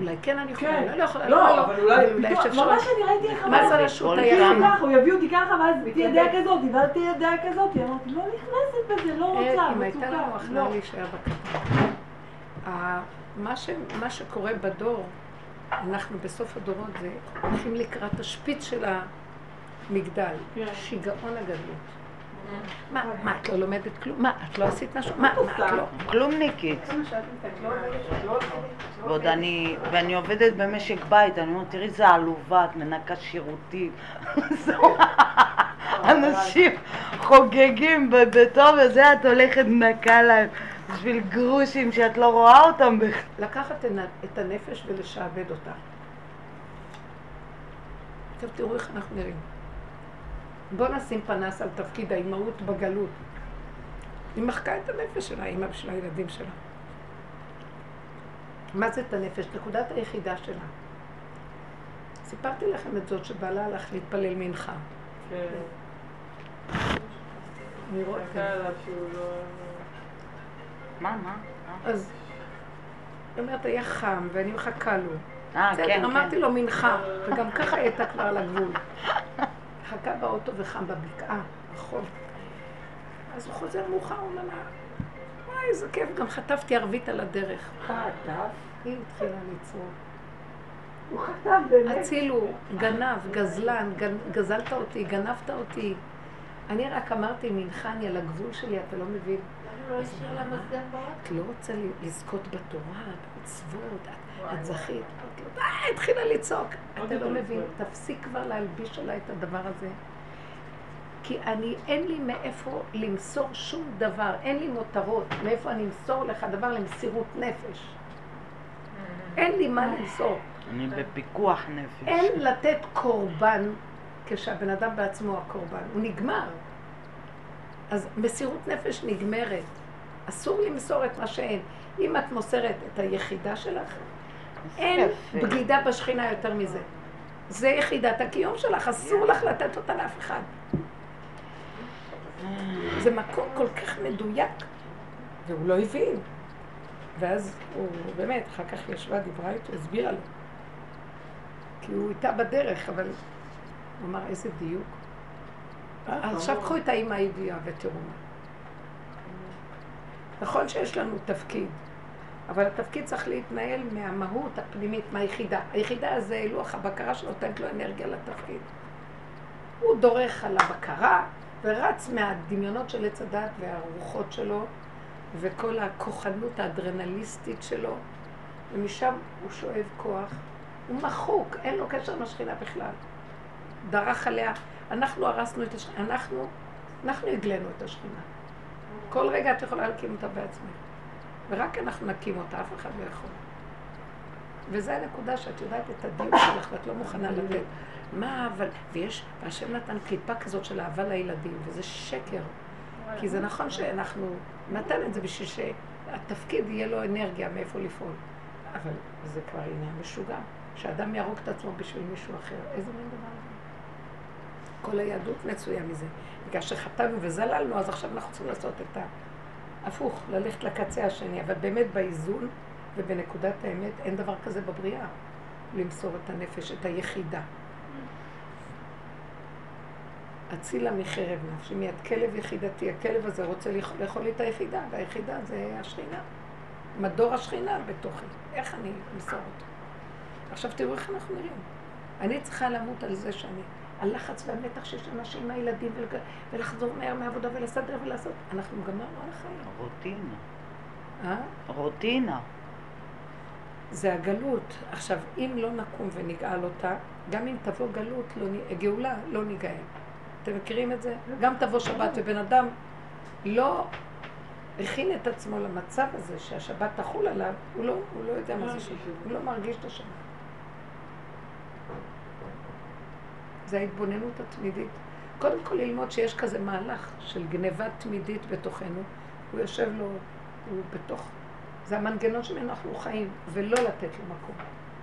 אולי כן אני יכולה, כן. אולי לא יכולה, לא, אבל אולי, אולי פתאום- שאפשר- ממש אני ראיתי איך מה זה אמרתי, רשות היחיד? הוא יביא אותי ככה, ואז תהיה דעה כזאת, תהיה דעה כזאת. אמרתי, לא נכנסת בזה, לא רוצה, אה, אם הייתה. לנו לא. הכנעה להישאר בקטן. ה- מה שקורה בדור, אנחנו בסוף הדורות זה הולכים לקראת השפיץ של המגדל, כן. שיגעון הגדלות. מה, מה, את לא לומדת כלום? מה, את לא עשית משהו? מה, מה, את לא? כלומניקית. שאת אומרת, לא לא לא ועוד. אני, ואני עובדת במשק בית, אני אומרת, תראי איזה עלובה, את מנקה שירותים. אנשים חוגגים בטוב וזה, את הולכת מנקה להם בשביל גרושים שאת לא רואה אותם בכלל. לקחת את הנ- את הנפש ולשעבד אותה. עכשיו תראו איך אנחנו נראים. בואו נשים פנס על תפקיד האימהות בגלות. היא מחקה את הנפש שלה, אימא בשביל הילדים שלה. מה זה את הנפש? נקודת היחידה שלה. סיפרתי לכם את זאת שבעלה הלך להתפלל מנחה. כן. עליו שהוא לא... מה, מה? אז היא אומרת, היה חם ואני מחכה לו. אה, בסדר, כן, אמרתי כן. לו מנחה, וגם ככה הייתה כבר על הגבול. חכה באוטו וחם בבקעה, בחול. אז הוא חוזר מאוחר, הוא אומר לה, וואי, איזה כיף, גם חטפתי ערבית על הדרך. מה אתה? היא התחילה לצעוק. הוא חטף באמת. הצילו, גנב, גזלן, גזלת אותי, גנבת אותי. אני רק אמרתי, מנחה, אני על הגבול שלי, אתה לא מבין. לא? את לא רוצה לזכות בתורה, במצוות, את- את זכית. די, התחילה לצעוק. אתה לא יותר מבין. תפסיק כבר להלביש עליי את הדבר הזה. כי אני, אין לי מאיפה למסור שום דבר, אין לי מותרות, מאיפה אני אמסור לך דבר למסירות נפש. אין לי מה למסור. אני בפיקוח נפש. אין לתת קורבן כשהבן אדם בעצמו הקורבן, הוא נגמר. אז מסירות נפש נגמרת. אסור למסור את מה שאין. אם את מוסרת את היחידה שלך, אין יפה. בגידה בשכינה יותר מזה. זה יחידת הקיום שלך, אסור לך לתת אותה לאף אחד. זה מקום כל כך מדויק, והוא לא הבין. ואז הוא באמת, אחר כך ישבה, דיברה איתו, הסבירה לו. כי הוא איתה בדרך, אבל הוא אמר, איזה דיוק. עכשיו קחו את האימא הידיעה ותראו מה. נכון שיש לנו תפקיד, אבל התפקיד צריך להתנהל מהמהות הפנימית, מהיחידה. היחידה זה לוח הבקרה שנותנת לו אנרגיה לתפקיד. הוא דורך על הבקרה ורץ מהדמיונות של עץ הדת והרוחות שלו וכל הכוחנות האדרנליסטית שלו, ומשם הוא שואב כוח. הוא מחוק, אין לו קשר עם השכינה בכלל. דרך עליה. אנחנו הרסנו את השכינה, אנחנו, אנחנו הגלינו את השכינה. כל רגע את יכולה להקים אותה בעצמך. ורק אנחנו נקים אותה, אף אחד לא יכול. וזו הנקודה שאת יודעת את הדיוק שלך ואת לא מוכנה לתת. מה, אבל, ויש, והשם נתן קליפה כזאת של אהבה לילדים, וזה שקר. כי זה נכון שאנחנו, נתן את זה בשביל שהתפקיד יהיה לו אנרגיה מאיפה לפעול. אבל זה כבר עניין משוגע. שאדם יהרוג את עצמו בשביל מישהו אחר. איזה מין דבר זה? כל היהדות מצויה מזה. בגלל שחטאנו וזללנו, אז עכשיו אנחנו צריכים לעשות את ההפוך, ללכת לקצה השני. אבל באמת באיזון ובנקודת האמת אין דבר כזה בבריאה. למסור את הנפש, את היחידה. אצילה מחרב נפשי, מיד כלב יחידתי, הכלב הזה רוצה לאכול לי את היחידה, והיחידה זה השכינה. מדור השכינה בתוכי. איך אני אמסור אותו? עכשיו תראו איך אנחנו נראים. אני צריכה למות על זה שאני, הלחץ והמתח שיש אנשים מהילדים ולחזור מהר מהעבודה ולסדר ולעשות. אנחנו גמרנו על החיים. רוטינה. אה? רוטינה. זה הגלות. עכשיו, אם לא נקום ונגאל אותה, גם אם תבוא גלות, לא, גאולה, לא ניגאל. אתם מכירים את זה? גם תבוא שבת ובן אדם לא הכין את עצמו למצב הזה שהשבת תחול עליו, הוא לא, הוא לא יודע מה זה שבת, הוא לא מרגיש את השבת. זה ההתבוננות התמידית. קודם כל ללמוד שיש כזה מהלך של גניבה תמידית בתוכנו, הוא יושב לו, הוא בתוך, זה המנגנון שמנו אנחנו חיים, ולא לתת לו מקום.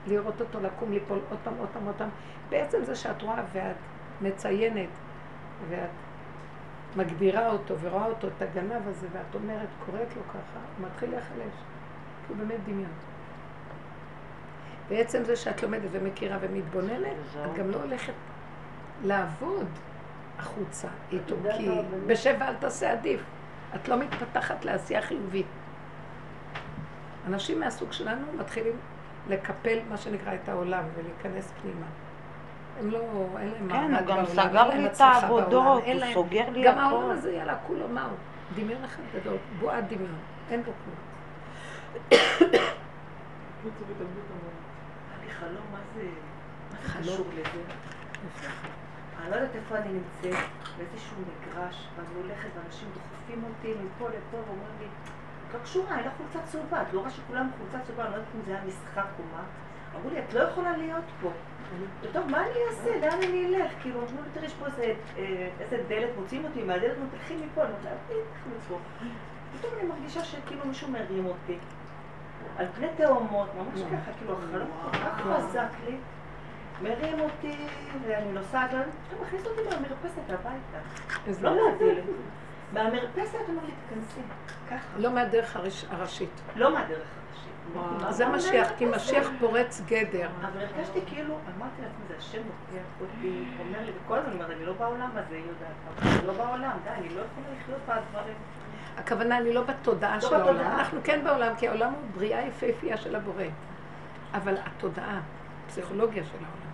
לראות אותו לקום, ליפול עוד פעם, עוד פעם, עוד פעם. בעצם זה שאת רואה ואת מציינת ואת מגדירה אותו ורואה אותו, את הגנב הזה, ואת אומרת, קוראת לו ככה, הוא מתחיל להיחלש. כי הוא באמת דמיון. בעצם זה שאת לומדת ומכירה ומתבוננת, את גם לא הולכת לעבוד החוצה איתו, כי בשב ואל תעשה עדיף. את לא מתפתחת לעשייה חיובית. אנשים מהסוג שלנו מתחילים לקפל מה שנקרא את העולם ולהיכנס פנימה. הם לא, אין להם כן, הוא גם סגר לי את העבודות, הוא סוגר לי הכול. גם העולם הזה, יאללה, כולו, מה הוא? דמיון אחד גדול, בועת דמיון, אין בו כלום. חלום, מה זה קשור לזה? אני לא יודעת איפה אני נמצאת, באיזשהו מגרש, ואני הולכת ואנשים דוחפים אותי מפה לפה ואומרים לי, את לא קשורה, אין לך חולצה צהובה, את לא רואה שכולם חולצה צהובה, אני לא יודעת אם זה היה משחק או מה. אמרו לי, את לא יכולה להיות פה. טוב, מה אני אעשה? לאן אני אלך? כאילו, אמרו לי, תראי, יש פה אה, איזה דלת, מוציאים אותי מהדלת, תלכי מפה, אני אומרת, אל תלכי מפה. פתאום אני מרגישה שכאילו מישהו מרים אותי. על פני תאומות, ממש ככה, כאילו, החלום כל כך חזק לי. מרים אותי, ואני נוסעת, פתאום מכניס אותי מהמרפסת הביתה. לא מהדלת. מהמרפסת אמר לי, תיכנסי. ככה. לא מהדרך הראשית. לא מהדרך זה משיח, כי משיח פורץ גדר. אבל הרגשתי כאילו, אמרתי לעצמי, זה השם לוקח אותי, אומר לי, וכל הזמן אומרת, אני לא בעולם הזה, היא יודעת, אני לא בעולם, די, אני לא יכולה לחיות בדברים. הכוונה, אני לא בתודעה של העולם. אנחנו כן בעולם, כי העולם הוא בריאה יפהפייה של הבורא. אבל התודעה, הפסיכולוגיה של העולם.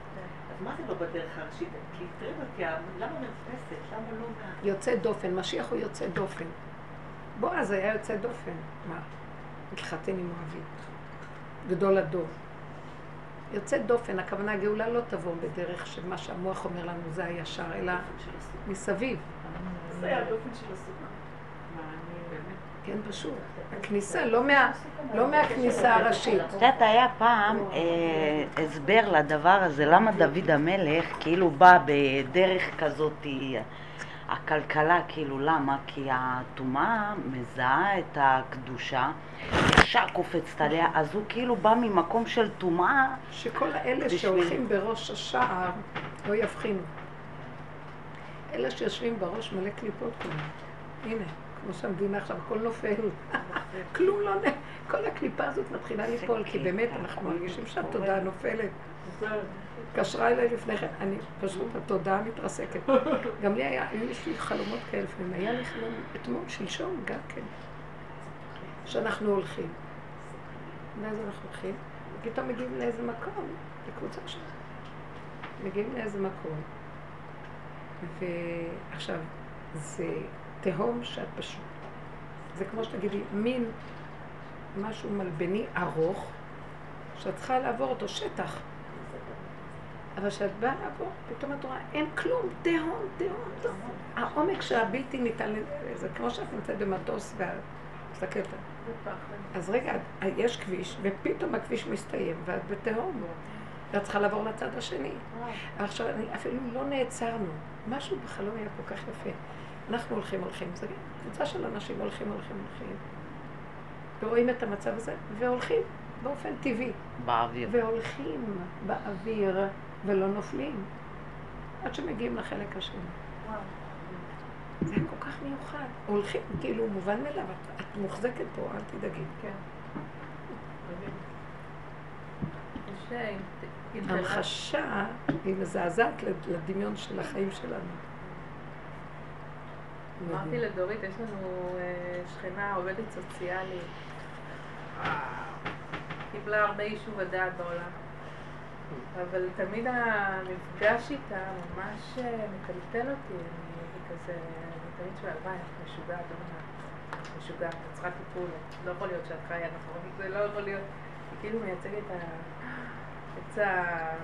מה זה לא בדרך הראשית? כי תראי אותי, למה מרפסת? למה לא מה... יוצא דופן, משיח הוא יוצא דופן. בועז היה יוצא דופן. מה? התחתן עם מואבית. גדול הדור. יוצא דופן, הכוונה הגאולה לא תבוא בדרך שמה שהמוח אומר לנו זה הישר, אלא מסביב. זה הדופן של הסוכה. כן, פשוט. הכניסה, לא, מה, לא מהכניסה הראשית. את יודעת, היה פעם אה, הסבר לדבר הזה, למה דוד המלך כאילו בא בדרך כזאת הכלכלה, כאילו, למה? כי הטומאה מזהה את הקדושה, ישר קופצת עליה, אז הוא כאילו בא ממקום של טומאה. שכל האלה בשביל... שהולכים בראש השער לא יבחינו. אלה שיושבים בראש מלא קליפות כולם. הנה, כמו שהמדינה עכשיו, הכל נופל. כלום לא נ... כל הקליפה הזאת מתחילה ליפול, כי באמת אנחנו מרגישים שהתודעה נופלת. התקשרה אליי לפני כן, אני פשוט, התודעה מתרסקת. גם לי היה, היו לי חלומות כאלה לפעמים, היה לי חלום אתמול, שלשום, גם כן, שאנחנו הולכים. ואז אנחנו הולכים, ופתאום מגיעים לאיזה מקום, לקבוצה שלנו. מגיעים לאיזה מקום, ועכשיו, זה תהום שאת פשוט, זה כמו שתגידי, מין משהו מלבני ארוך, שאת צריכה לעבור אותו שטח. אבל כשאת באה לעבור, פתאום את רואה, אין כלום, תהום, תהום, תהום. העומק שהבלתי ניתן, זה כמו שאת נמצאת במטוס ואת מסתכלת. אז רגע, יש כביש, ופתאום הכביש מסתיים, ואת בתהום. ואת צריכה לעבור לצד השני. עכשיו, אפילו לא נעצרנו. משהו בחלום היה כל כך יפה. אנחנו הולכים, הולכים. זו קבוצה של אנשים הולכים, הולכים, הולכים. ורואים את המצב הזה, והולכים באופן טבעי. באוויר. והולכים באוויר. ולא נופלים, עד שמגיעים לחלק השני. זה היה כל כך מיוחד. הולכים, כאילו, מובן מאליו, את, את מוחזקת פה, אל תדאגי. כן. אה. המחשה היא מזעזעת לדמיון של החיים שלנו. אמרתי לדורית, יש לנו אה, שכנה עובדת סוציאלית. קיבלה הרבה יישוב הדעת בעולם. אבל תמיד המפגש איתה ממש אה, מטלטל אותי. אני כזה, אני תמיד שואל, וואי, את משוגעת, לא יודעת, משוגעת, את צריכה טיפול, לא יכול להיות שאת חיה נכון, זה לא יכול להיות. היא כאילו מייצגת את ה...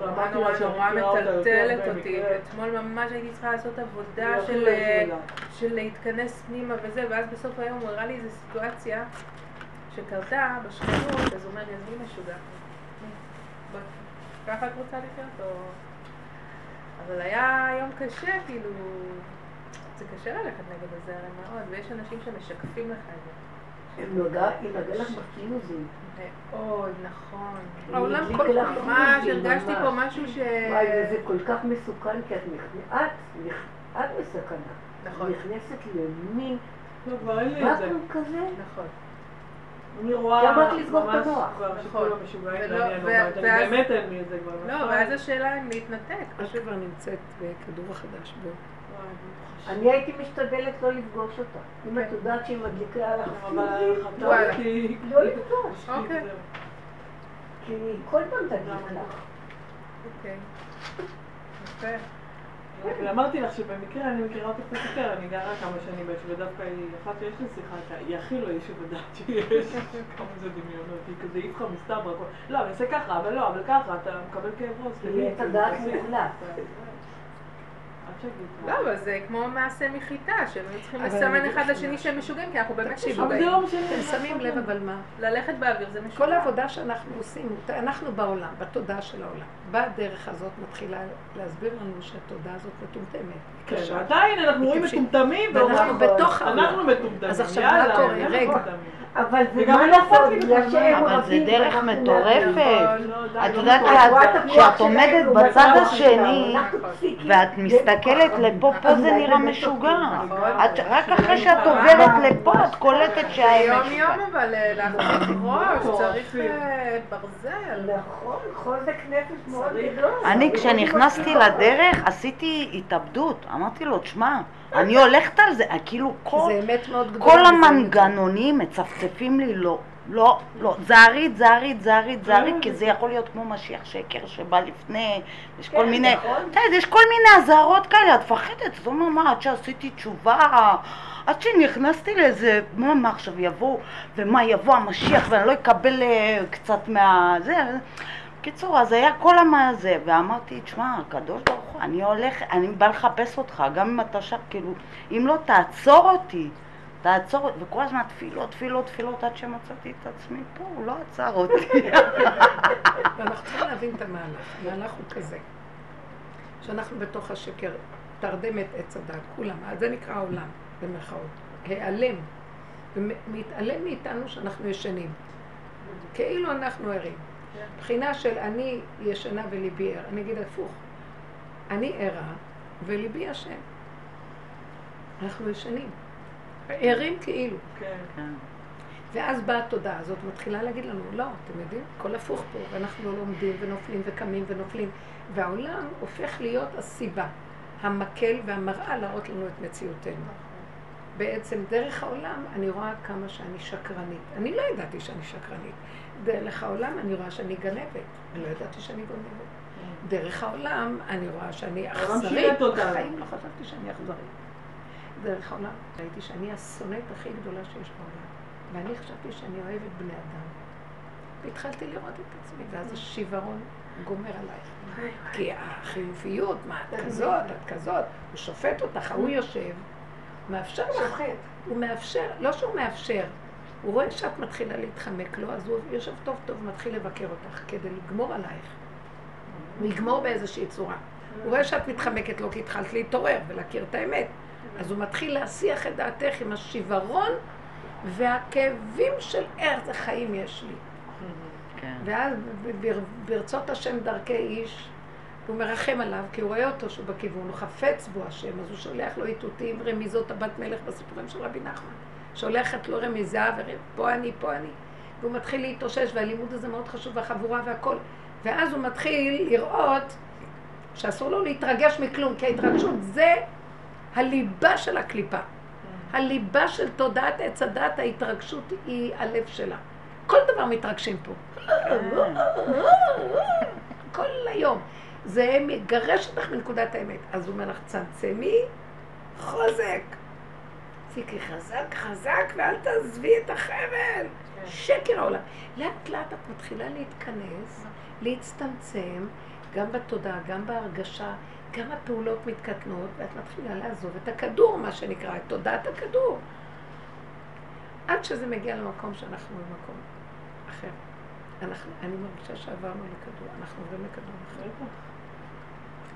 נורא נורא נורא מטלטלת אותי, ואתמול ממש הייתי צריכה לעשות עבודה של, של להתכנס פנימה וזה, ואז בסוף היום הוא הראה לי איזו סיטואציה שקרתה בשכנות, אז הוא אומר מי משוגע? ככה את רוצה לחיות או... אבל היה יום קשה, כאילו... זה קשה ללכת נגד הזרם מאוד, ויש אנשים שמשקפים לך את זה. היא נגעה לך בפיוזים. מאוד, נכון. העולם כל כך... ממש, הרגשתי פה. משהו ש... וואי, וזה כל כך מסוכן, כי את נכ- את, בסכנה. נכון. נכנסת למין לא, כבר אין לי את זה. ואקום כזה. נכון. אני רואה ממש. כבר נכון. שכולם משוגעים בבית. אני ואז- באמת אין לי את זה כבר. לא, נכון. ואז השאלה אם להתנתק. את כבר נמצאת בכדור החדש בו. אני הייתי משתדלת לא לפגוש אותה. אם כן. את יודעת שהיא מדליקה לך. חטפתי... לא לפגוש. אוקיי. כי כל פעם תגיד לך. אוקיי. יפה. ואמרתי לך שבמקרה אני מכירה אותך קצת יותר, אני גרה כמה שנים ביישוב, ודווקא היא, אחת שיש לי שיחה איתה, היא הכי לא יישוב הדעת שיש, כמה זה דמיונות, היא כזה איפכא מסתברא. לא, אני אעשה ככה, אבל לא, אבל ככה, אתה מקבל כאב ראש, היא את הדעת מוחלט. לא, אבל זה כמו מעשה מחיטה, שהם היו צריכים לסמן אחד לשני שהם משוגעים, כי אנחנו באמת משוגעים. לא. אתם שמים לב אבל מה? ללכת באוויר זה משוגע. כל העבודה שאנחנו עושים, אנחנו בעולם, בתודעה של העולם. בדרך הזאת מתחילה להסביר לנו שהתודעה הזאת מטומטמת. כן, קשה. ועדיין אנחנו רואים. מטומטמים, ואנחנו בתוך העולם. אנחנו מטומטמים, אז עכשיו יאללה, מה קורה? רגע. אבל זה מה לא לעשות, בגלל. שהם אבל זה דרך מטורפת. מעטים. לא, די, את לא יודעת. שאת- כשאת עומדת בצד השני. ואת מסתכלת לפה, פה זה נראה משוגע. את- רק אחרי שאת עוברת לפה, את קולטת שהאמת יום משוגע. יום אבל אה, להחזיק ראש, לא, צריך אפילו. אה, ברזל. נכון, חוזק נפש מאוד. גדול. אני כשנכנסתי לדרך עשיתי התאבדות, אמרתי לו, תשמע, אני הולכת על זה, כאילו כל, המנגנונים מצפצפים לי, לא, לא, לא, זהרית, זהרית, זהרית, זהרית, כי זה יכול להיות כמו משיח שקר שבא לפני, יש כל כן, מיני, נכון. יש כל מיני אזהרות כאלה, את מפחדת, זאת אומרת, מה, עד שעשיתי תשובה, עד שנכנסתי לאיזה, מה, מה עכשיו יבוא, ומה יבוא המשיח, ואני לא אקבל אה, קצת מה... זה, קיצור, אז היה כל המה זה, ואמרתי, תשמע, הקדוש ברוך הוא, אני הולך, אני בא לחפש אותך, גם אם אתה שם, כאילו, אם לא תעצור אותי, תעצור, וכל הזמן תפילות, תפילות, תפילות, עד שמצאתי את עצמי פה, הוא לא עצר אותי. ואנחנו צריכים להבין את המהלך. המהלך הוא כזה, שאנחנו בתוך השקר, תרדמת עץ הדת, כולם, אז זה נקרא העולם, במרכאות. העלם, ומתעלם מאיתנו שאנחנו ישנים. כאילו אנחנו ערים. בחינה של אני ישנה וליבי ער. אני אגיד הפוך. אני ערה וליבי ישן. אנחנו ישנים. ערים כאילו. כן. ואז באה התודעה הזאת, מתחילה להגיד לנו, לא, אתם יודעים, הכל הפוך פה, ואנחנו לא לומדים ונופלים וקמים ונופלים. והעולם הופך להיות הסיבה, המקל והמראה להראות לנו את מציאותנו. בעצם דרך העולם אני רואה כמה שאני שקרנית. אני לא ידעתי שאני שקרנית. דרך העולם אני רואה שאני גנבת. אני לא ידעתי שאני גונבת. דרך העולם אני רואה שאני אכזרית. בחיים לא חשבתי שאני אכזרית. דרך העולם ראיתי שאני השונאת הכי גדולה שיש בעולם. ואני חשבתי שאני אוהבת בני אדם. והתחלתי לראות את עצמי, ואז השיוורון גומר עלייך. כי החיוביות, מה את כזאת, את כזאת, הוא שופט אותך, ההוא יושב, מאפשר לך. שוחט. הוא מאפשר, לא שהוא מאפשר, הוא רואה שאת מתחילה להתחמק לו, אז הוא יושב טוב טוב, מתחיל לבקר אותך כדי לגמור עלייך. הוא יגמור באיזושהי צורה. הוא רואה שאת מתחמקת לו כי התחלת להתעורר ולהכיר את האמת. אז הוא מתחיל להסיח את דעתך עם השיוורון והכאבים של איזה חיים יש לי. כן. ואז ברצות השם דרכי איש, הוא מרחם עליו, כי הוא רואה אותו שהוא בכיוון, הוא חפץ בו השם, אז הוא שולח לו איתותים, רמיזות הבת מלך בסיפורים של רבי נחמן. שולחת לו רמיזה, ופה אני, פה אני. והוא מתחיל להתאושש, והלימוד הזה מאוד חשוב, והחבורה והכל. ואז הוא מתחיל לראות שאסור לו להתרגש מכלום, כי ההתרגשות זה הליבה של הקליפה. הליבה של תודעת עץ הדת, ההתרגשות היא הלב שלה. כל דבר מתרגשים פה. כל היום. זה מגרש אותך מנקודת האמת. אז הוא אומר לך, צמצמי, חוזק. תפסיקי חזק, חזק, ואל תעזבי את החבל. שקר העולם. לאט לאט את מתחילה להתכנס, להצטמצם, גם בתודעה, גם בהרגשה, גם הפעולות מתקטנות, ואת מתחילה לעזוב את הכדור, מה שנקרא, את תודעת הכדור. עד שזה מגיע למקום שאנחנו במקום אחר. אנחנו, אני מרגישה שעברנו לכדור, אנחנו עוברים לכדור אחר.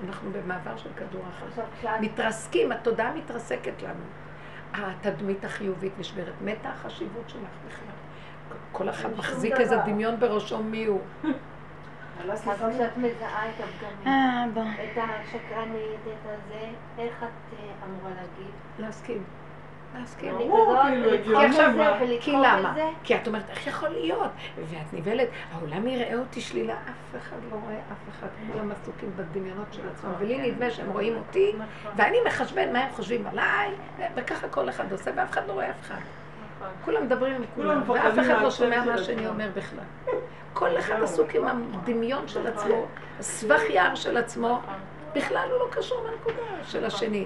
אנחנו במעבר של כדור אחר. מתרסקים, התודעה מתרסקת לנו. התדמית החיובית נשברת. מתה החשיבות שלך בכלל. כל אחד מחזיק איזה. דמיון בראשו מי הוא. אז כשאת מזהה את הפגמים, בוא. את השקרנית, את הזה, איך את אמורה להגיב? להסכים. להסכים. ברור, אני כזאת, לדחוף הגיוני, את זה מה? ולדחוף כי למה? כי את אומרת, איך יכול להיות? ואת נבהלת, העולם יראה אותי שלילה, אף אחד לא רואה אף אחד, כולם עסוקים בדמיונות של עצמם, ולי נדמה שהם רואים אותי, ואני מחשבן מה הם חושבים עליי, וככה כל אחד עושה, ואף אחד לא רואה אף אחד. כולם מדברים עם כולם ואף אחד לא שומע מה שאני. אומר בכלל. כל אחד עסוק עם הדמיון של עצמו, הסבך יער של עצמו, בכלל הוא לא קשור לנקודה של השני.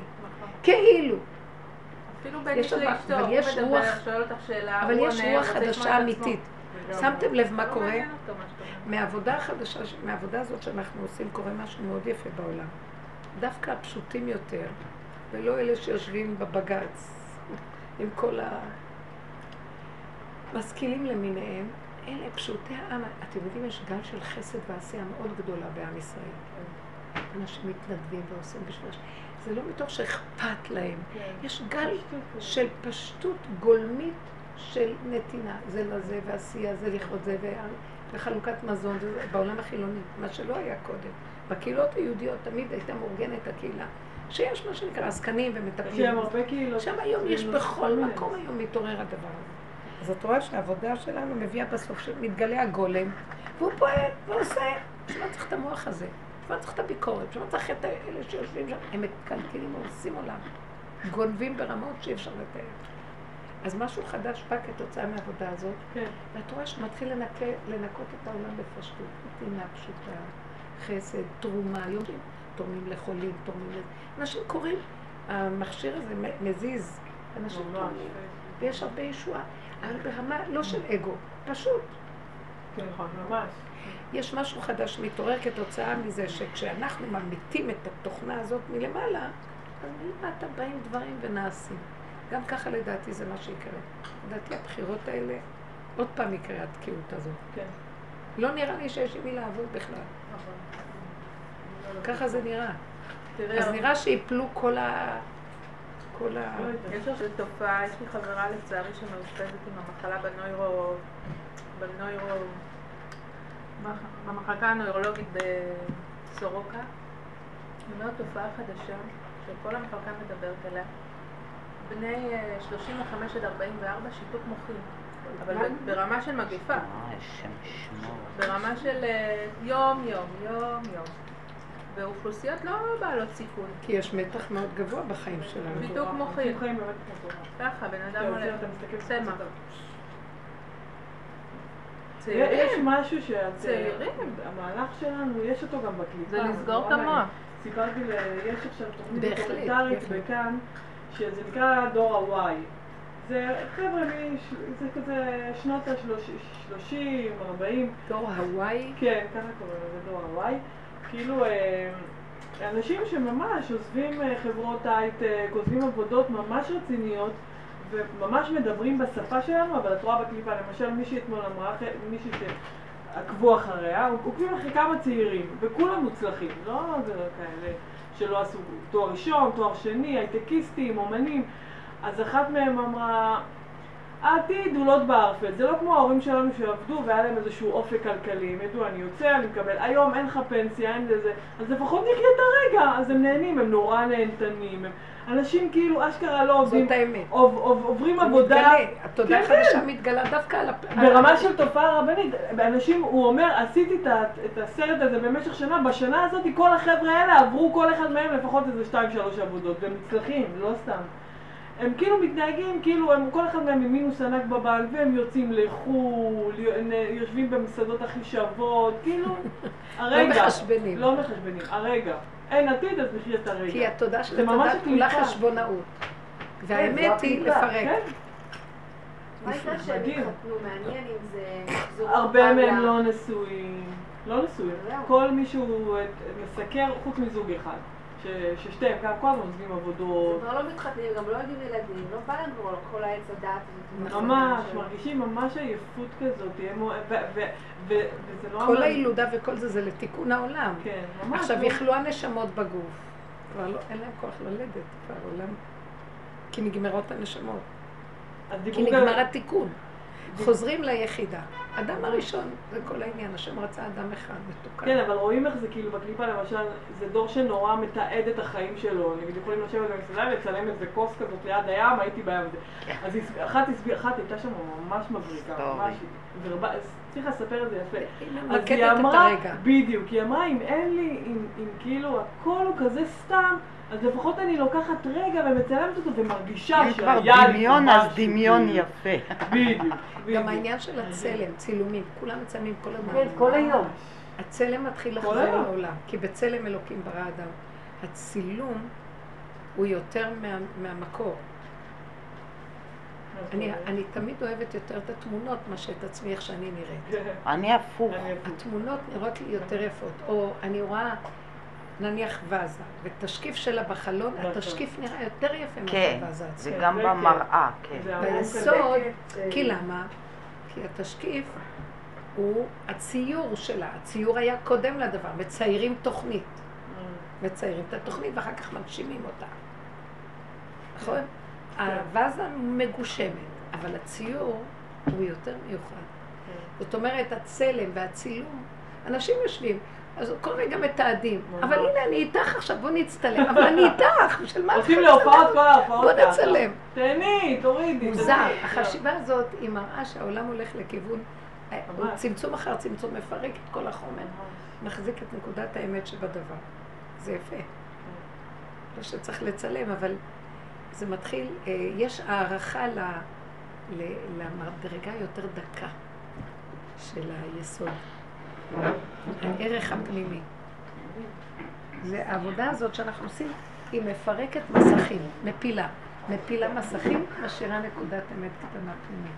כאילו. אפילו אבל- הוא יש מדבר, רוח- שואל אותך שאלה, אבל הוא יש עונה, רוח רוצה לשמוע חדשה. אמיתית. שמתם לב מה לא קורה? מהעבודה החדשה, מהעבודה הזאת שאנחנו עושים, קורה משהו מאוד יפה בעולם. דווקא הפשוטים יותר, ולא אלה שיושבים בבג"ץ עם כל המשכילים למיניהם, אלה פשוטי העם. אתם יודעים, יש גל של חסד ועשייה מאוד גדולה בעם ישראל. אנשים מתנדבים ועושים בשביל... הש- זה לא מתוך שאכפת להם. יש גל של פשטות גולמית של נתינה, זה לזה, ועשייה, זה לכבוד זה, וחלוקת מזון, זה בעולם החילוני, מה שלא היה קודם. בקהילות היהודיות תמיד הייתה מאורגנת הקהילה, שיש מה שנקרא עסקנים ומטפלים. שהם הרבה קהילות. שם היום יש בכל כל מיני. מקום היום מתעורר הדבר הזה. אז את רואה שהעבודה שלנו מביאה בסוף שמתגלה הגולם, והוא פועל ועושה. בשביל מה צריך את המוח הזה? בשביל מה צריך את הביקורת? בשביל מה צריך את אלה שיושבים שם? הם מקלקלים, הורסים עולם. גונבים ברמות שאי אפשר לתאר. אז משהו חדש בא כתוצאה מהעבודה הזאת, כן. ואת רואה שמתחיל לנקה, לנקות את העולם בפשטות, נתינה פשוטה, חסד, תרומה, היום תורמים לחולים, תורמים לזה. אנשים קוראים, המכשיר הזה מזיז, אנשים. תורמים, ויש הרבה ישועה, אבל ברמה לא של אגו, פשוט. כן, נכון, ממש. יש משהו חדש מתעורר כתוצאה מזה שכשאנחנו ממיתים את התוכנה הזאת מלמעלה, אז מלמטה באים דברים ונעשים. גם ככה לדעתי זה מה שיקרה. לדעתי הבחירות האלה, עוד פעם יקרה התקיעות הזאת. כן. לא נראה לי שיש עם מי לעבוד בכלל. ככה זה נראה. אז נראה שיפלו כל ה... כל ה... יש עכשיו תופעה, יש לי חברה לצערי שמאושפזת עם המחלה בנוירו... בנוירו... במחלקה הנוירולוגית בסורוקה. היא אומרת תופעה חדשה, שכל המחלקה מדברת עליה. בני אה, 35 עד 44 שיתוק מוחין. אבל ברמה של מגיפה. אה. ברמה של אה, יום יום, יום יום. ואוכלוסיות לא בעלות סיכון. כי יש מתח מאוד גבוה בחיים שלנו. שיתוק מוחין. חיים מטורף. ככה, בן אדם הולך. צמח. יש. משהו שאת... צעירים. המהלך שלנו, יש אותו גם בקליפה. זה לסגור את. המוח. סיפרתי, ל- יש עכשיו תוכנית דוקומנטרית. בכאן, שזה נקרא דור ה-Y. זה חבר'ה, זה כזה שנות ה-30, 40, דור הוואי, כן, ככה קוראים לזה דור ה-Y. כאילו, אה, אנשים שממש עוזבים אה, חברות הייטק, עוזבים עבודות ממש רציניות, וממש מדברים בשפה שלנו, אבל את רואה בקליפה, למשל מישהי אתמול אמרה, מישהי שעקבו אחריה, עוקבים אחרי כמה צעירים, וכולם מוצלחים, לא זה לא כאלה שלא עשו תואר ראשון, תואר שני, הייטקיסטים, אומנים. אז אחת מהם אמרה, העתיד הוא לוט בערפל, זה לא כמו ההורים שלנו שעבדו והיה להם איזשהו אופק כלכלי, הם ידעו, אני יוצא, אני מקבל, היום אין לך פנסיה, אין לזה, אז לפחות נחיה את הרגע, אז הם נהנים, הם נורא נהנתנים, הם... אנשים כאילו אשכרה לא עובדים, זאת האמת. עוב, עוב, עוברים זה עבודה, מתגלה, התודעה כן, החדשה מתגלה? דווקא על הפ... ברמה של תופעה רבנית, אנשים, הוא אומר, עשיתי את, הסרט הזה במשך שנה, בשנה הזאת כל החבר'ה האלה עברו כל אחד מהם לפחות איזה שתיים שלוש עבודות, והם מצליחים, לא סתם. הם כאילו מתנהגים, כאילו הם, כל אחד מהם עם מינוס ענק בבנק, והם יוצאים לחו"ל, יושבים במסעדות הכי שוות, כאילו, הרגע. מחשבנים. לא מחשבנים, הרגע. אין עתיד, אז נחיה את הרגע. כי התודעה של התודעה כולה. חשבונאות. זו והאמת היא לפרק. כן, מה יקרה שהם מדהים. יתחתנו? מעניין אם זה... הרבה מהם לא נשואים, לא נשואים. כל מי שהוא אה, מסקר, חוץ מזוג אחד, ש- ששתיהם גם כל הזמן עוזבים עבודות. כבר לא מתחתנים, גם לא יודעים ילדים, לא בא להם כבר כל העץ הדעת. ממש, מרגישים ממש עייפות כזאת, וזה לא... כל הילודה וכל זה, זה לתיקון העולם. כן, ממש. עכשיו לא- יכלו הנשמות בגוף. כבר לא, אין להם כוח ללדת, כבר עולם. כי נגמרות הנשמות. כי. נגמר התיקון. חוזרים ליחידה. אדם הראשון, זה כל העניין, השם רצה אדם אחד, מתוקן. כן, אבל רואים איך זה כאילו בקליפה למשל, זה דור שנורא מתעד את החיים שלו. נגיד יכולים לשבת במסעדה ולצלם איזה כוס כזאת ליד הים, הייתי בים. וזה. אז אחת הסבירה, אחת הייתה שם ממש מבריקה. ממש, צריך לספר את זה יפה. היא אז היא אמרה. בדיוק, היא אמרה אם אין לי, אם כאילו הכל הוא כזה סתם, אז לפחות אני לוקחת רגע ומצלמת אותו ומרגישה כבר שהיה לי דמיון, משהו, אז דמיון. יפה. בדיוק. גם העניין של הצלם, צילומים, כולם מצלמים כל הזמן. כן, כל היום. הצלם מתחיל לחזור. לעולם, כי בצלם אלוקים ברא אדם. הצילום הוא יותר מה, מהמקור. אני, אני תמיד אוהבת יותר את התמונות מאשר את עצמי איך שאני נראית. אני הפוך. התמונות נראות לי יותר יפות, או אני רואה נניח ואזה, ותשקיף שלה בחלון, נכון. התשקיף נראה יותר יפה כן, מאשר ואזה זה עצמה. גם זה כן. במראה, כן. ביסוד, כזה. כי למה? כי התשקיף הוא הציור שלה, הציור היה קודם לדבר, מציירים תוכנית. מציירים את התוכנית ואחר כך מגשימים אותה. נכון? הוואזה מגושמת, אבל הציור הוא יותר מיוחד. זאת אומרת, הצלם והצילום, אנשים יושבים, אז כל רגע מתעדים, אבל הנה אני איתך עכשיו, בוא נצטלם, אבל אני איתך, בשביל מה הולכים לך להופעות? כל ההופעות. בוא. נצלם. תהני, תורידי. מוזר. החשיבה הזאת היא מראה שהעולם הולך לכיוון, ממש. צמצום אחר צמצום, מפרק את כל החומר, מחזיק את נקודת האמת שבדבר. זה יפה. לא שצריך לצלם, אבל זה מתחיל, אה, יש הערכה למדרגה יותר דקה של היסוד, הערך הפנימי. זה העבודה הזאת שאנחנו עושים, היא מפרקת מסכים, מפילה. מפילה מסכים, משאירה נקודת אמת קטנה פנימית.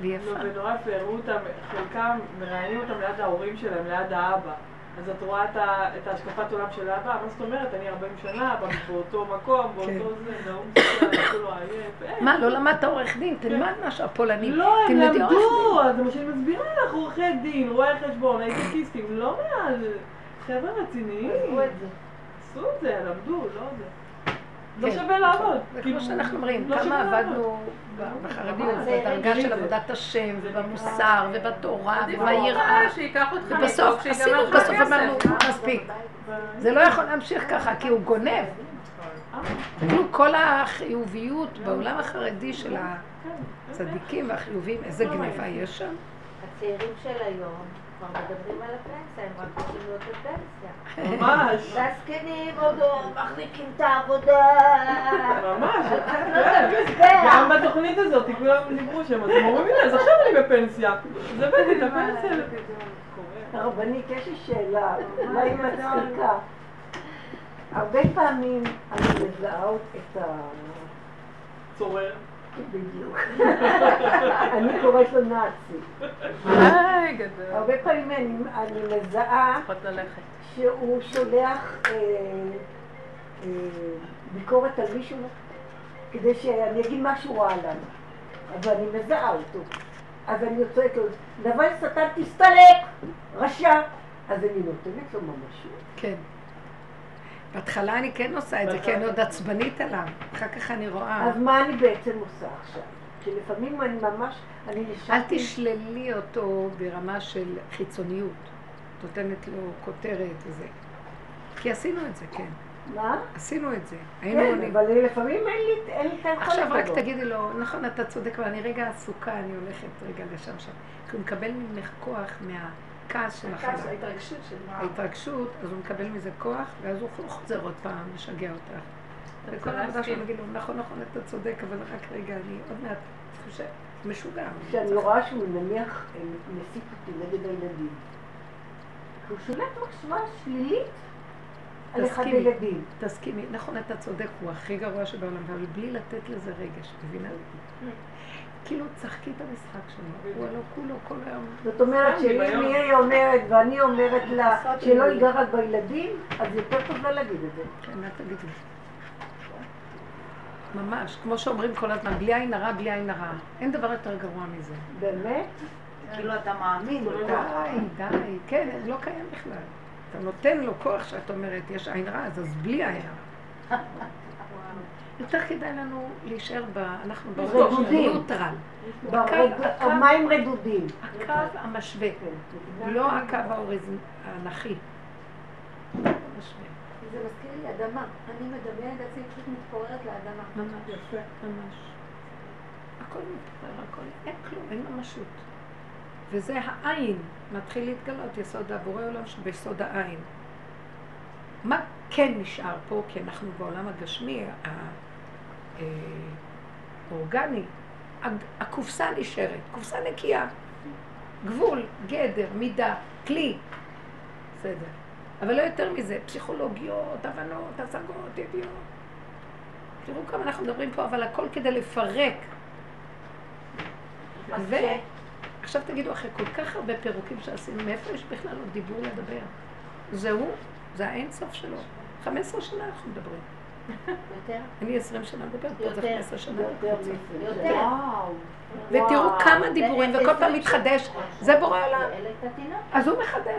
והיא נו, יפה. ונורא יפה, הראו אותם, חלקם מראיינים אותם ליד ההורים שלהם, ליד האבא. אז את רואה את, ההשקפת עולם של האבא, מה זאת אומרת? אני 40 שנה, בא באותו מקום, באותו כן. זה, והוא מסתכל, כולו עייף. אה, מה, לא למדת עורך דין? תלמד משהו, הפולנים. לא, הם למדו, אז זה מה שאני מסבירה לך, עורכי דין, רואי חשבון, הייטקיסטים, לא מעל, חבר'ה רציניים. עזבו את זה. עשו את זה, למדו, לא זה. לא כן, שווה. לעבוד. זה כאילו, כמו שאנחנו אומרים, לא כמה. עבדנו בחרדיות, בדרגה. של עבודת השם, ובמוסר, ובתורה, עדיף וביראה. ובסוף עשינו, בסוף. אמרנו, מספיק. זה לא יכול להמשיך ככה, כי הוא גונב. אה, כאילו כל החיוביות בעולם החרדי של הצדיקים והחיובים, איזה גניבה יש שם. הצעירים של היום כבר מדברים על הפנסיה, הם רק רוצים להיות בפנסיה. ממש, והזקנים עוד מחזיקים את העבודה. ממש. לא יודע, גם בתוכנית הזאת, כולם דיברו שם, אז הם אומרים, הנה, אז עכשיו אני בפנסיה. אז הבאתי את הפנסיה. הרבנית, יש לי שאלה, אולי היא מצחיקה. הרבה פעמים אני מזהה את ה... צורר. בדיוק. אני קוראת לו נאצי. הרבה פעמים אני, מזהה. שהוא שולח אה, אה, ביקורת על מישהו כדי שאני אגיד משהו רע לנו. אבל אני מזהה אותו. אז אני צועקת לו, נבל שטן תסתלק, רשע. אז אני נותנת לו ממשות. כן. בהתחלה אני כן עושה את זה, כי אני עוד עצבנית עליו. אחר כך אני רואה. אז מה אני בעצם עושה עכשיו? כי לפעמים אני ממש, אני אל נשארתי... תשללי אותו ברמה של חיצוניות. נותנת לו כותרת וזה. כי עשינו את זה, כן. מה? עשינו את זה. היינו כן, עונים. אבל לפעמים אין לי אין לי את היכולת עכשיו רק. תגידי לו, נכון, אתה צודק, אבל אני רגע עסוקה, אני הולכת רגע לשם שם. כי הוא מקבל ממך כוח מהכעס של הכעס, החלל. ההתרגשות של מה... ההתרגשות, אז הוא מקבל מזה כוח, ואז הוא חוזר עוד פעם לשגע אותך. וכל העבודה. שלנו, נגיד לו, נכון, נכון, אתה צודק, אבל רק רגע, אני עוד מעט חושב, משוגע. כשאני רואה שהוא נניח אה, מסית אותי נגד הילדים, הוא שולט מחשבה שלילית על אחד תסכימי. הילדים. תסכימי, נכון, אתה צודק, הוא הכי גרוע שבעולם, אבל בלי לתת לזה רגש, מבינה? כאילו, צחקי את המשחק שלו, הוא הלא כולו כל היום. זאת אומרת שאם. היא אומרת ואני אומרת לה לעשות שלא. ייגע רק בילדים, אז יותר טוב לא להגיד את זה. כן, מה תגידי? ממש, כמו שאומרים כל הזמן, בלי עין הרע, בלי עין הרע. אין דבר יותר גרוע מזה. באמת? כאילו אתה מאמין. די, די, כן, זה לא קיים בכלל. אתה נותן לו כוח שאת אומרת, יש עין רע, אז אז בלי עין רע. יותר כדאי לנו להישאר ב... אנחנו. ברד- הקו- המים רדודים. הקו המשווה. לא הקו האורז- האנכי. זה מזכיר לי אדמה. אני מדמיינת את עצמי פשוט מתפוררת לאדמה. ממש, יפה, ממש. הכל מתפורר, הכל, אין כלום, אין ממשות. וזה העין, מתחיל להתגלות, יסוד הבורא עולם שביסוד העין. מה כן נשאר פה? כי אנחנו בעולם הגשמי, אה, האורגני, הג- הקופסה נשארת, קופסה נקייה. גבול, גדר, מידה, כלי. בסדר. אבל לא יותר מזה, פסיכולוגיות, הבנות, השגות, ידיעות. תראו כמה אנחנו מדברים פה, אבל הכל כדי לפרק. ועכשיו תגידו, אחרי כל כך הרבה פירוקים שעשינו, מאיפה יש בכלל עוד דיבור לדבר? זה הוא, זה האין סוף שלו. 15 שנה אנחנו מדברים. יותר? אני 20 שנה מדברת, פה זה יותר. 15 שנה. יותר. ותראו. כמה דיבורים, וכל פעם מתחדש. זה בורא עולם. אז הוא מחדש.